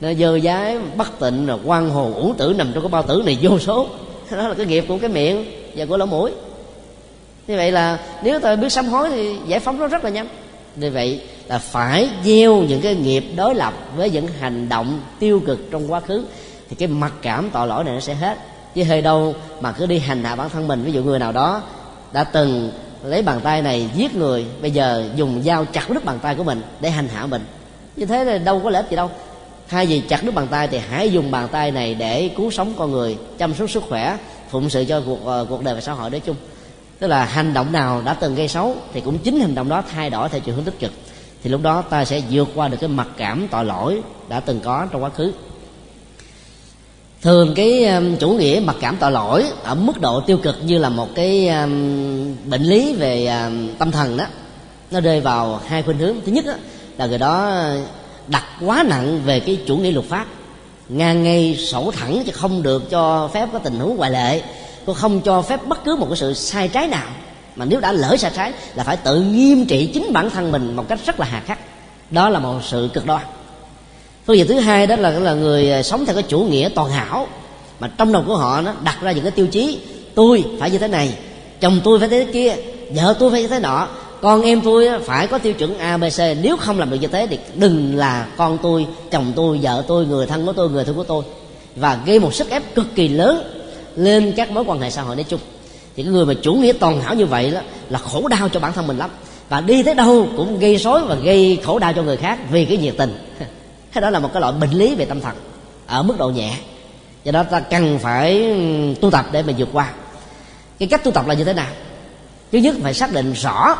Nó dơ dái bất tịnh rồi quan hồn uổng tử nằm trong cái bao tử này vô số. Đó là cái nghiệp của cái miệng và của lỗ mũi. Như vậy là nếu ta biết sám hối thì giải phóng nó rất là nhanh. Như vậy là phải gieo những cái nghiệp đối lập với những hành động tiêu cực trong quá khứ thì cái mặc cảm tội lỗi này nó sẽ hết. Chứ hơi đâu mà cứ đi hành hạ bản thân mình, ví dụ người nào đó đã từng lấy bàn tay này giết người, bây giờ dùng dao chặt đứt bàn tay của mình để hành hạ mình. Như thế là đâu có lợi ích gì đâu. Thay vì chặt đứt bàn tay thì hãy dùng bàn tay này để cứu sống con người, chăm sóc sức khỏe, phụng sự cho cuộc ờ, cuộc đời và xã hội nói chung. Tức là hành động nào đã từng gây xấu thì cũng chính hành động đó thay đổi theo chiều hướng tích cực. Thì lúc đó ta sẽ vượt qua được cái mặc cảm tội lỗi đã từng có trong quá khứ thường cái um, chủ nghĩa mặc cảm tội lỗi ở mức độ tiêu cực như là một cái um, bệnh lý về um, tâm thần đó nó rơi vào hai khuynh hướng. Thứ nhất đó, là người đó đặt quá nặng về cái chủ nghĩa luật pháp ngang ngay sổ thẳng chứ không được cho phép có tình huống ngoại lệ cô không cho phép bất cứ một cái sự sai trái nào. Mà nếu đã lỡ sai trái là phải tự nghiêm trị chính bản thân mình một cách rất là hà khắc. Đó là một sự cực đoan phương diện thứ hai đó là là người à, sống theo cái chủ nghĩa toàn hảo. Mà trong đầu của họ nó đặt ra những cái tiêu chí, tôi phải như thế này, chồng tôi phải thế kia, vợ tôi phải như thế nọ, con em tôi phải có tiêu chuẩn abc nếu không làm được như thế thì đừng là con tôi, chồng tôi, vợ tôi, người thân của tôi, người thân của tôi. Và gây một sức ép cực kỳ lớn lên các mối quan hệ xã hội nói chung. Thì cái người mà chủ nghĩa toàn hảo như vậy đó là khổ đau cho bản thân mình lắm. Và đi tới đâu cũng gây rối và gây khổ đau cho người khác vì cái nhiệt tình. thế đó là một cái loại bệnh lý về tâm thần, ở mức độ nhẹ. Do đó ta cần phải tu tập để mà vượt qua. Cái cách tu tập là như thế nào? Thứ nhất phải xác định rõ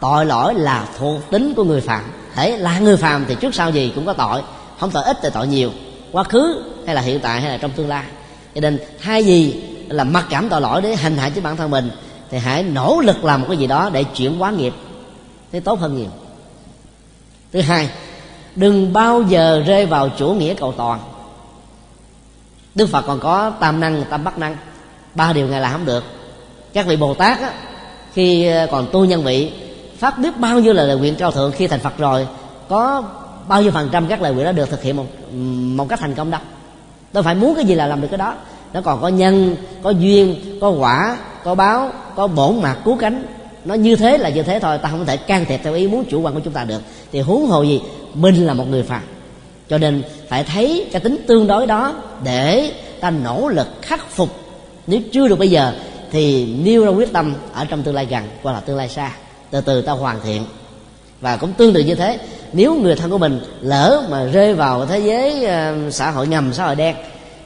tội lỗi là thuộc tính của người phạm. Thể là người phạm thì trước sau gì cũng có tội, không tội ít thì tội nhiều. Quá khứ hay là hiện tại hay là trong tương lai. Cho nên thay vì là mặc cảm tội lỗi để hành hạ chính bản thân mình, thì hãy nỗ lực làm một cái gì đó để chuyển hóa nghiệp thế tốt hơn nhiều. Thứ hai đừng bao giờ rơi vào chủ nghĩa cầu toàn. Đức phật còn có tam năng tam bắt năng. Ba điều ngài làm không được. Các vị bồ tát á, khi ờ, còn tu nhân vị phát biết bao nhiêu là lời nguyện cao thượng khi thành phật rồi có bao nhiêu phần trăm các lời nguyện đó được thực hiện một một cách thành công đâu. Tôi phải muốn cái gì là làm được cái đó. Nó còn có nhân có duyên có quả có báo có bổn mạc cứu cánh. Nó như thế là như thế thôi ta không thể can thiệp theo ý muốn chủ quan của chúng ta được. Thì huống hồ gì? Mình là một người phàm cho nên phải thấy cái tính tương đối đó để ta nỗ lực khắc phục. Nếu chưa được bây giờ, thì nêu ra quyết tâm ở trong tương lai gần hoặc là tương lai xa. Từ từ ta hoàn thiện. Và cũng tương tự như thế, nếu người thân của mình lỡ mà rơi vào thế giới ờ, xã hội ngầm, xã hội đen,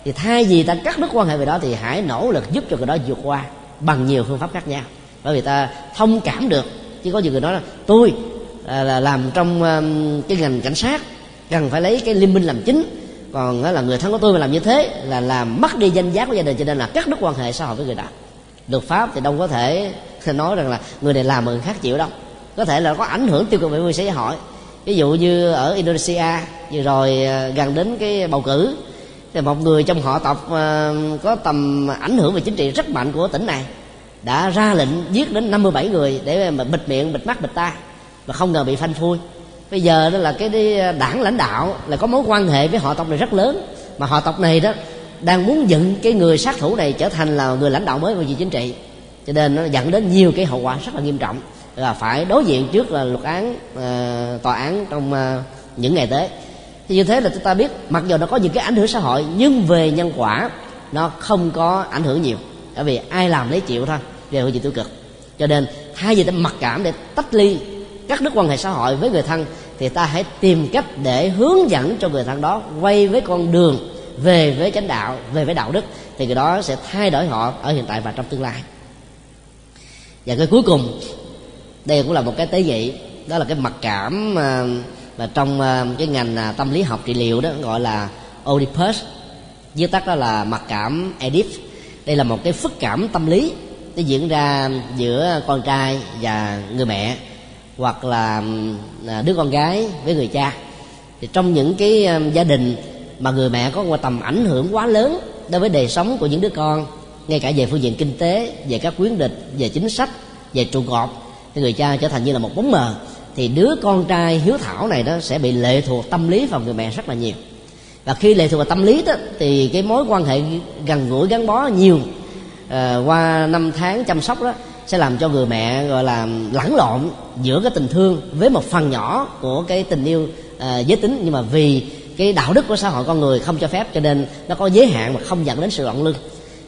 thì thay vì ta cắt đứt quan hệ về đó, thì hãy nỗ lực giúp cho người đó vượt qua bằng nhiều phương pháp khác nhau. Bởi vì ta thông cảm được. Chứ có nhiều người nói là, tôi À, là làm trong um, cái ngành cảnh sát cần phải lấy cái liên minh làm chính. Còn à, là người thân của tôi mà làm như thế là làm mất đi danh giá của gia đình cho nên là cắt đứt quan hệ xã hội với người đó luật pháp thì đâu có thể nói rằng là người này làm mà người khác chịu đâu. Có thể là có ảnh hưởng tiêu cực về môi xã hội ví dụ như ở indonesia vừa rồi à, gần đến cái bầu cử thì một người trong họ tộc có tầm ảnh hưởng về chính trị rất mạnh của tỉnh này đã ra lệnh giết đến 57 người để mà bịt miệng bịt mắt bịt tai và không ngờ bị phanh phui. Bây giờ đó là cái à, đảng lãnh đạo là có mối quan hệ với họ tộc này rất lớn. Mà họ tộc này đó đang muốn dựng cái người sát thủ này trở thành là người lãnh đạo mới về chính trị. Cho nên nó dẫn đến nhiều cái hậu quả rất là nghiêm trọng. Là phải đối diện trước là luật án uh, tòa án trong uh, những ngày tới. Thì như thế là chúng ta biết mặc dù nó có những cái ảnh hưởng xã hội nhưng về nhân quả nó không có ảnh hưởng nhiều. Bởi vì ai làm lấy chịu thôi về hội gì tiêu cực. Cho nên thay vì ta mặc cảm để tách ly cắt đứt quan hệ xã hội với người thân thì ta hãy tìm cách để hướng dẫn cho người thân đó quay với con đường về với chánh đạo về với đạo đức thì cái đó sẽ thay đổi họ ở hiện tại và trong tương lai. Và cái cuối cùng đây cũng là một cái tế nhị đó là cái mặc cảm mà, mà trong à, cái ngành à, tâm lý học trị liệu đó gọi là Oedipus viết tắt đó là mặc cảm Oedip đây là một cái phức cảm tâm lý nó diễn ra giữa con trai và người mẹ hoặc là à, đứa con gái với người cha. Thì trong những cái à, gia đình mà người mẹ có một tầm ảnh hưởng quá lớn đối với đời sống của những đứa con ngay cả về phương diện kinh tế về các quyến địch về chính sách về trụ cột thì người cha trở thành như là một bóng mờ thì đứa con trai hiếu thảo này đó sẽ bị lệ thuộc tâm lý vào người mẹ rất là nhiều. Và khi lệ thuộc vào tâm lý đó thì cái mối quan hệ gần gũi gắn bó nhiều à, qua năm tháng chăm sóc đó sẽ làm cho người mẹ gọi là lẫn lộn giữa cái tình thương với một phần nhỏ của cái tình yêu uh, giới tính. Nhưng mà vì cái đạo đức của xã hội con người không cho phép cho nên nó có giới hạn mà không dẫn đến sự loạn lưng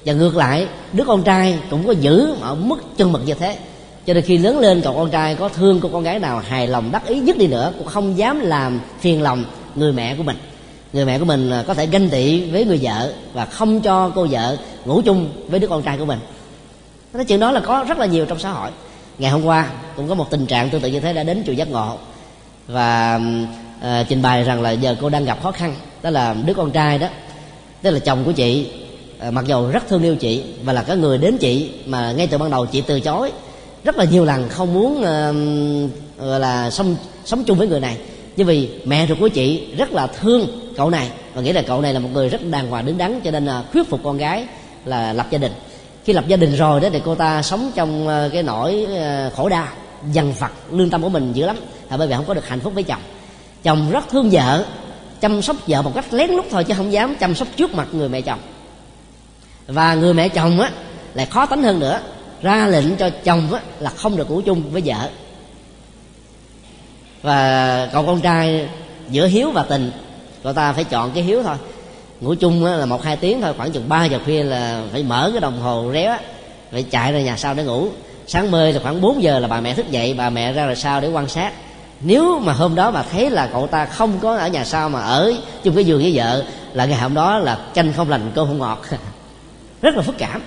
và ngược lại đứa con trai cũng có giữ ở mức chân mực như thế. Cho nên khi lớn lên cậu con trai có thương cô con gái nào hài lòng đắc ý nhất đi nữa cũng không dám làm phiền lòng người mẹ của mình. Người mẹ của mình có thể ganh tị với người vợ và không cho cô vợ ngủ chung với đứa con trai của mình cái chuyện đó là có rất là nhiều trong xã hội. Ngày hôm qua cũng có một tình trạng tương tự như thế đã đến chùa giác ngộ. Và uh, trình bày rằng là giờ cô đang gặp khó khăn đó là đứa con trai đó tức là chồng của chị uh, mặc dù rất thương yêu chị và là cái người đến chị mà ngay từ ban đầu chị từ chối rất là nhiều lần không muốn uh, gọi là sống sống chung với người này. Nhưng vì mẹ ruột của chị rất là thương cậu này và nghĩ là cậu này là một người rất đàng hoàng đứng đắn cho nên là thuyết phục con gái là lập gia đình khi lập gia đình rồi đó thì cô ta sống trong ờ, cái nỗi ờ, khổ đau, dằn vặt, lương tâm của mình dữ lắm. Là bởi vì không có được hạnh phúc với chồng. Chồng rất thương vợ, chăm sóc vợ một cách lén lút thôi chứ không dám chăm sóc trước mặt người mẹ chồng. Và người mẹ chồng á, lại khó tánh hơn nữa. Ra lệnh cho chồng á, là không được ngủ chung với vợ. Và cậu con trai giữa hiếu và tình, cậu ta phải chọn cái hiếu thôi ngủ chung là một hai tiếng thôi khoảng chừng ba giờ khuya là phải mở cái đồng hồ réo phải chạy ra nhà sau để ngủ. Sáng mơ là khoảng 4 giờ là bà mẹ thức dậy bà mẹ ra rồi sau để quan sát. Nếu mà hôm đó mà thấy là cậu ta không có ở nhà sau mà ở chung cái giường với vợ là ngày hôm đó là chanh không lành cơm không ngọt. Rất là phức cảm.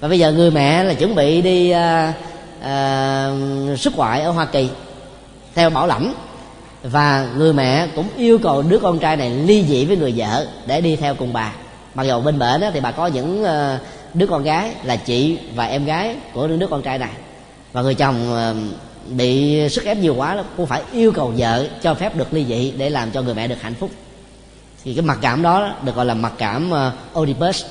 Và bây giờ người mẹ là chuẩn bị đi uh, uh, xuất ngoại ở hoa kỳ theo bảo lãnh và người mẹ cũng yêu cầu đứa con trai này ly dị với người vợ để đi theo cùng bà. Mặc dù bên bển thì bà có những ờ, đứa con gái là chị và em gái của đứa con trai này. Và người chồng ờ, bị sức ép nhiều quá cũng phải yêu cầu vợ cho phép được ly dị để làm cho người mẹ được hạnh phúc. Thì cái mặc cảm đó được gọi là mặc cảm ờ, Oedipus.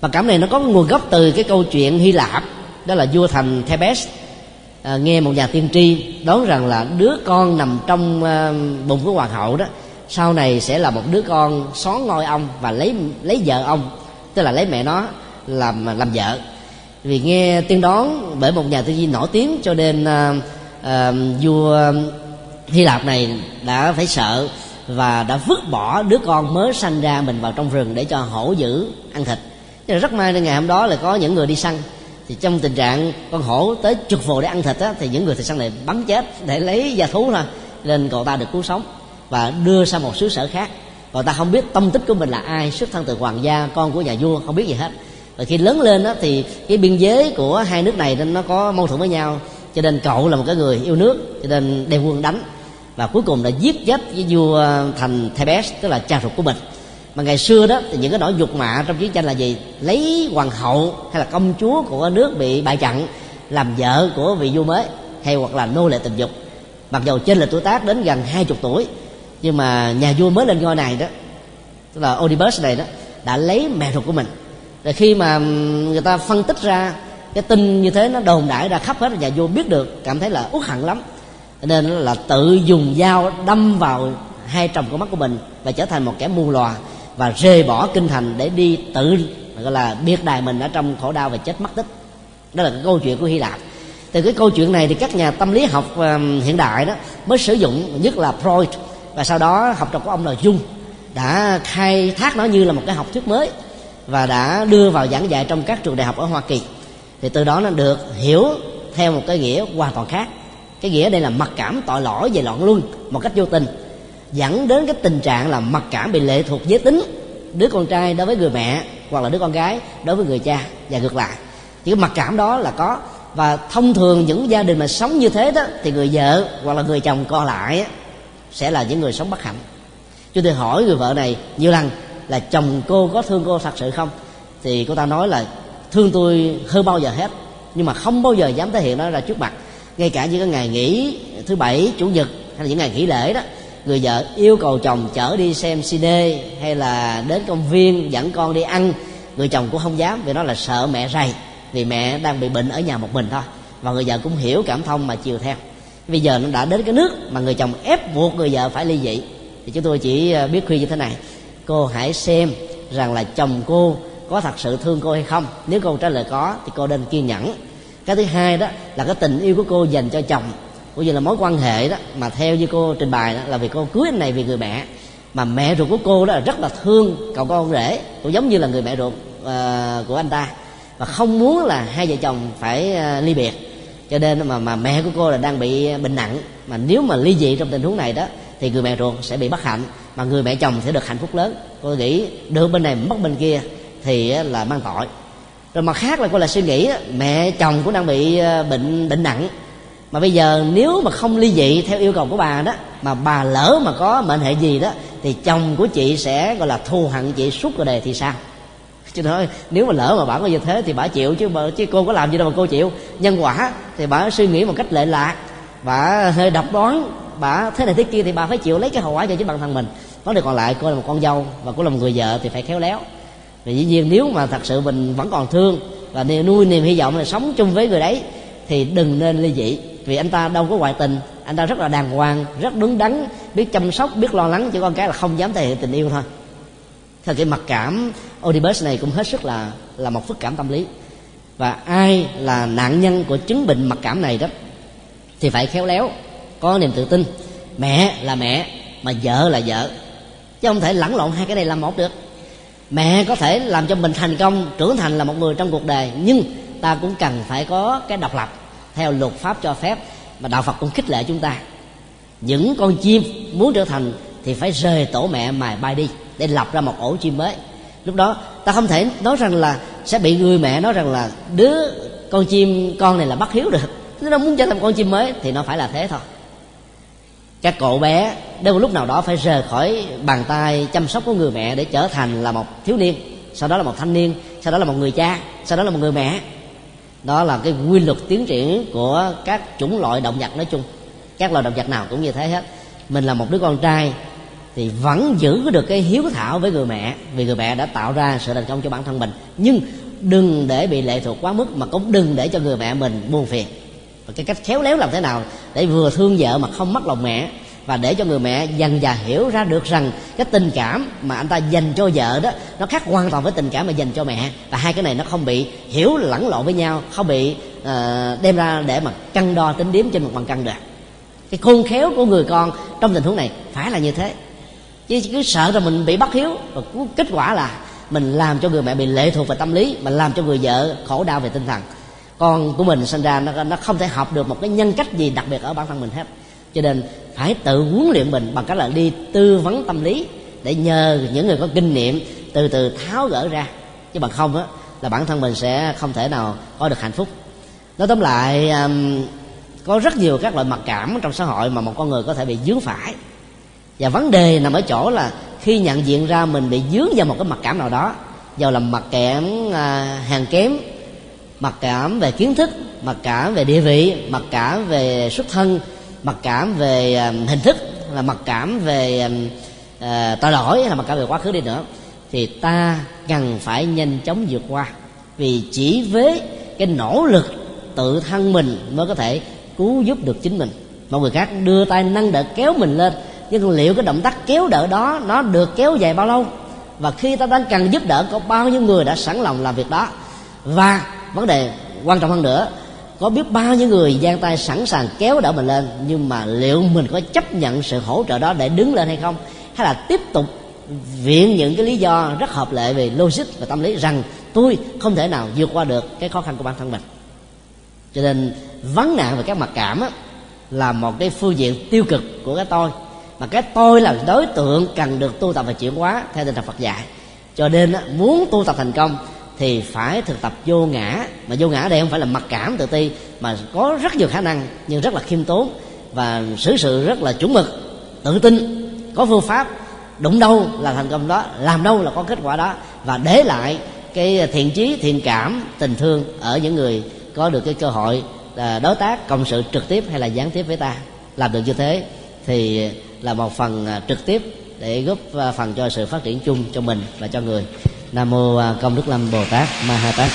Mặc cảm này nó có nguồn gốc từ cái câu chuyện Hy Lạp, đó là vua thành Thebes à, nghe một nhà tiên tri đoán rằng là đứa con nằm trong à, bụng của hoàng hậu đó sau này sẽ là một đứa con xón ngôi ông và lấy lấy vợ ông tức là lấy mẹ nó làm làm vợ. Vì nghe tiên đoán bởi một nhà tiên tri nổi tiếng cho nên à, à, vua hy lạp này đã phải sợ và đã vứt bỏ đứa con mới sanh ra mình vào trong rừng để cho hổ dữ ăn thịt. Rất may ngày hôm đó là có những người đi săn thì trong tình trạng con hổ tới trực vồ để ăn thịt á, thì những người thầy săn này bắn chết để lấy gia thú thôi nên cậu ta được cứu sống và đưa sang một xứ sở khác. Cậu ta không biết tâm tích của mình là ai xuất thân từ hoàng gia con của nhà vua không biết gì hết. Và khi lớn lên á, thì cái biên giới của hai nước này nên nó có mâu thuẫn với nhau cho nên cậu là một cái người yêu nước cho nên đem quân đánh. Và cuối cùng đã giết chết với vua thành Thebes tức là cha ruột của mình mà ngày xưa đó, thì những cái nỗi dục mạ trong chiến tranh là gì? Lấy hoàng hậu hay là công chúa của nước bị bại trận, làm vợ của vị vua mới, hay hoặc là nô lệ tình dục. Mặc dù trên là tuổi tác đến gần hai chục tuổi, nhưng mà nhà vua mới lên ngôi này đó, tức là Oedipus này đó, đã lấy mẹ ruột của mình. Rồi khi mà người ta phân tích ra cái tin như thế nó đồn đại ra khắp hết, nhà vua biết được, cảm thấy là uất hận lắm. Nên là tự dùng dao đâm vào hai tròng con mắt của mình và trở thành một kẻ mù lòa và rời bỏ kinh thành để đi tự, gọi là biệt đài mình ở trong khổ đau và chết mất tích. Đó là cái câu chuyện của hy lạp. Từ cái câu chuyện này thì các nhà tâm lý học um, hiện đại đó mới sử dụng nhất là Freud, và sau đó học trò của ông là Jung đã khai thác nó như là một cái học thuyết mới và đã đưa vào giảng dạy trong các trường đại học ở Hoa Kỳ. Thì từ đó nó được hiểu theo một cái nghĩa hoàn toàn khác. Cái nghĩa đây là mặc cảm tội lỗi về loạn luân một cách vô tình dẫn đến cái tình trạng là mặc cảm bị lệ thuộc giới tính. Đứa con trai đối với người mẹ, hoặc là đứa con gái đối với người cha và ngược lại. Thì cái mặc cảm đó là có. Và thông thường những gia đình mà sống như thế đó, thì người vợ hoặc là người chồng còn lại sẽ là những người sống bất hạnh. Chúng tôi hỏi người vợ này nhiều lần là, chồng cô có thương cô thật sự không? Thì cô ta nói là, thương tôi hơn bao giờ hết. Nhưng mà không bao giờ dám thể hiện nó ra trước mặt. Ngay cả những cái ngày nghỉ thứ bảy, chủ nhật, hay là những ngày nghỉ lễ đó người vợ yêu cầu chồng chở đi xem cine hay là đến công viên dẫn con đi ăn. Người chồng cũng không dám vì nó là sợ mẹ rầy, vì mẹ đang bị bệnh ở nhà một mình thôi. Và người vợ cũng hiểu cảm thông mà chiều theo. Bây giờ nó đã đến cái nước mà người chồng ép buộc người vợ phải ly dị. Thì chúng tôi chỉ ờ, biết khuyên như thế này. Cô hãy xem rằng là chồng cô có thật sự thương cô hay không. Nếu cô trả lời có thì cô nên kiên nhẫn. Cái thứ hai đó là cái tình yêu của cô dành cho chồng cũng như là mối quan hệ đó mà theo như cô trình bày đó là vì cô cưới anh này vì người mẹ. Mà mẹ ruột của cô đó là rất là thương cậu con rể. Cũng giống như là người mẹ ruột uh, của anh ta. Và không muốn là hai vợ chồng phải uh, ly biệt. Cho nên mà mà mẹ của cô là đang bị bệnh nặng. Mà nếu mà ly dị trong tình huống này đó thì người mẹ ruột sẽ bị bất hạnh. Mà người mẹ chồng sẽ được hạnh phúc lớn. Cô nghĩ được bên này mất bên kia thì ờ, là mang tội. Rồi mặt khác là cô là suy nghĩ mẹ chồng cũng đang bị bệnh bệnh nặng mà bây giờ nếu mà không ly dị theo yêu cầu của bà đó mà bà lỡ mà có mệnh hệ gì đó thì chồng của chị sẽ gọi là thù hận chị suốt cuộc đời thì sao? Chứ nói nếu mà lỡ mà bà có như thế thì bà chịu chứ bà, chứ cô có làm gì đâu mà cô chịu. Nhân quả thì bà suy nghĩ một cách lệ lạc bà hơi độc đoán bà thế này thế kia thì bà phải chịu lấy cái hậu quả cho chính bản thân mình. Vấn đề còn lại cô là một con dâu và cô là một người vợ thì phải khéo léo. Vì dĩ nhiên nếu mà thật sự mình vẫn còn thương và nuôi niềm hy vọng là sống chung với người đấy thì đừng nên ly dị vì anh ta đâu có ngoại tình. Anh ta rất là đàng hoàng, rất đứng đắn, biết chăm sóc, biết lo lắng chỉ con cái là không dám thể hiện tình yêu thôi. Thì cái mặc cảm, Oedipus này cũng hết sức là là một phức cảm tâm lý. Và ai là nạn nhân của chứng bệnh mặc cảm này đó, thì phải khéo léo, có niềm tự tin. Mẹ là mẹ, mà vợ là vợ. Chứ không thể lẫn lộn hai cái này làm một được. Mẹ có thể làm cho mình thành công, trưởng thành là một người trong cuộc đời, nhưng ta cũng cần phải có cái độc lập theo luật pháp cho phép, mà đạo phật cũng khích lệ chúng ta. Những con chim muốn trở thành thì phải rời tổ mẹ mà bay đi để lập ra một ổ chim mới. Lúc đó, ta không thể nói rằng là sẽ bị người mẹ nói rằng là đứa con chim, con này là bất hiếu được. Nó muốn trở thành con chim mới thì nó phải là thế thôi. Các cậu bé đến một lúc nào đó phải rời khỏi bàn tay chăm sóc của người mẹ để trở thành là một thiếu niên. Sau đó là một thanh niên, sau đó là một người cha, sau đó là một người mẹ đó là cái quy luật tiến triển của các chủng loại động vật nói chung. Các loài động vật nào cũng như thế hết. Mình là một đứa con trai thì vẫn giữ được cái hiếu thảo với người mẹ, vì người mẹ đã tạo ra sự thành công cho bản thân mình. Nhưng đừng để bị lệ thuộc quá mức, mà cũng đừng để cho người mẹ mình buồn phiền. Và cái cách khéo léo làm thế nào để vừa thương vợ mà không mất lòng mẹ và để cho người mẹ dần dà hiểu ra được rằng cái tình cảm mà anh ta dành cho vợ đó nó khác hoàn toàn với tình cảm mà dành cho mẹ. Và hai cái này nó không bị hiểu lẫn lộn với nhau không bị uh, đem ra để mà cân đo tính điếm trên một bằng cân được cái khôn khéo của người con trong tình huống này phải là như thế. Chứ cứ sợ rằng mình bị bắt hiếu và kết quả là mình làm cho người mẹ bị lệ thuộc về tâm lý mà làm cho người vợ khổ đau về tinh thần. Con của mình sinh ra nó, nó không thể học được một cái nhân cách gì đặc biệt ở bản thân mình hết cho nên phải tự huấn luyện mình bằng cách là đi tư vấn tâm lý để nhờ những người có kinh nghiệm từ từ tháo gỡ ra. Chứ bằng không á là bản thân mình sẽ không thể nào có được hạnh phúc. Nói tóm lại um, có rất nhiều các loại mặc cảm trong xã hội mà một con người có thể bị dướng phải. Và vấn đề nằm ở chỗ là khi nhận diện ra mình bị dướng vào một cái mặc cảm nào đó do là mặc cảm à, hàng kém mặc cảm về kiến thức mặc cảm về địa vị mặc cảm về xuất thân mặc cảm về um, hình thức là mặc cảm về uh, tội lỗi là mặc cảm về quá khứ đi nữa thì ta cần phải nhanh chóng vượt qua. Vì chỉ với cái nỗ lực tự thân mình mới có thể cứu giúp được chính mình. Mọi người khác đưa tay nâng đỡ kéo mình lên nhưng liệu cái động tác kéo đỡ đó nó được kéo dài bao lâu? Và khi ta đang cần giúp đỡ có bao nhiêu người đã sẵn lòng làm việc đó? Và vấn đề quan trọng hơn nữa có biết bao nhiêu người giang tay sẵn sàng kéo đỡ mình lên nhưng mà liệu mình có chấp nhận sự hỗ trợ đó để đứng lên hay không? Hay là tiếp tục viện những cái lý do rất hợp lệ về logic và tâm lý rằng tôi không thể nào vượt qua được cái khó khăn của bản thân mình? Cho nên vấn nạn về các mặc cảm á, là một cái phương diện tiêu cực của cái tôi. Mà cái tôi là đối tượng cần được tu tập và chuyển hóa theo tinh thần Phật dạy. Cho nên á, muốn tu tập thành công thì phải thực tập vô ngã. Mà vô ngã đây không phải là mặc cảm tự ti, mà có rất nhiều khả năng nhưng rất là khiêm tốn và xử sự rất là chuẩn mực, tự tin, có phương pháp, đụng đâu là thành công đó, làm đâu là có kết quả đó và để lại cái thiện chí, thiện cảm, tình thương ở những người có được cái cơ hội à, đối tác, cộng sự trực tiếp hay là gián tiếp với ta. Làm được như thế thì là một phần à, trực tiếp để góp à, phần cho sự phát triển chung cho mình và cho người nam mô à, công đức lâm bồ tát ma ha tát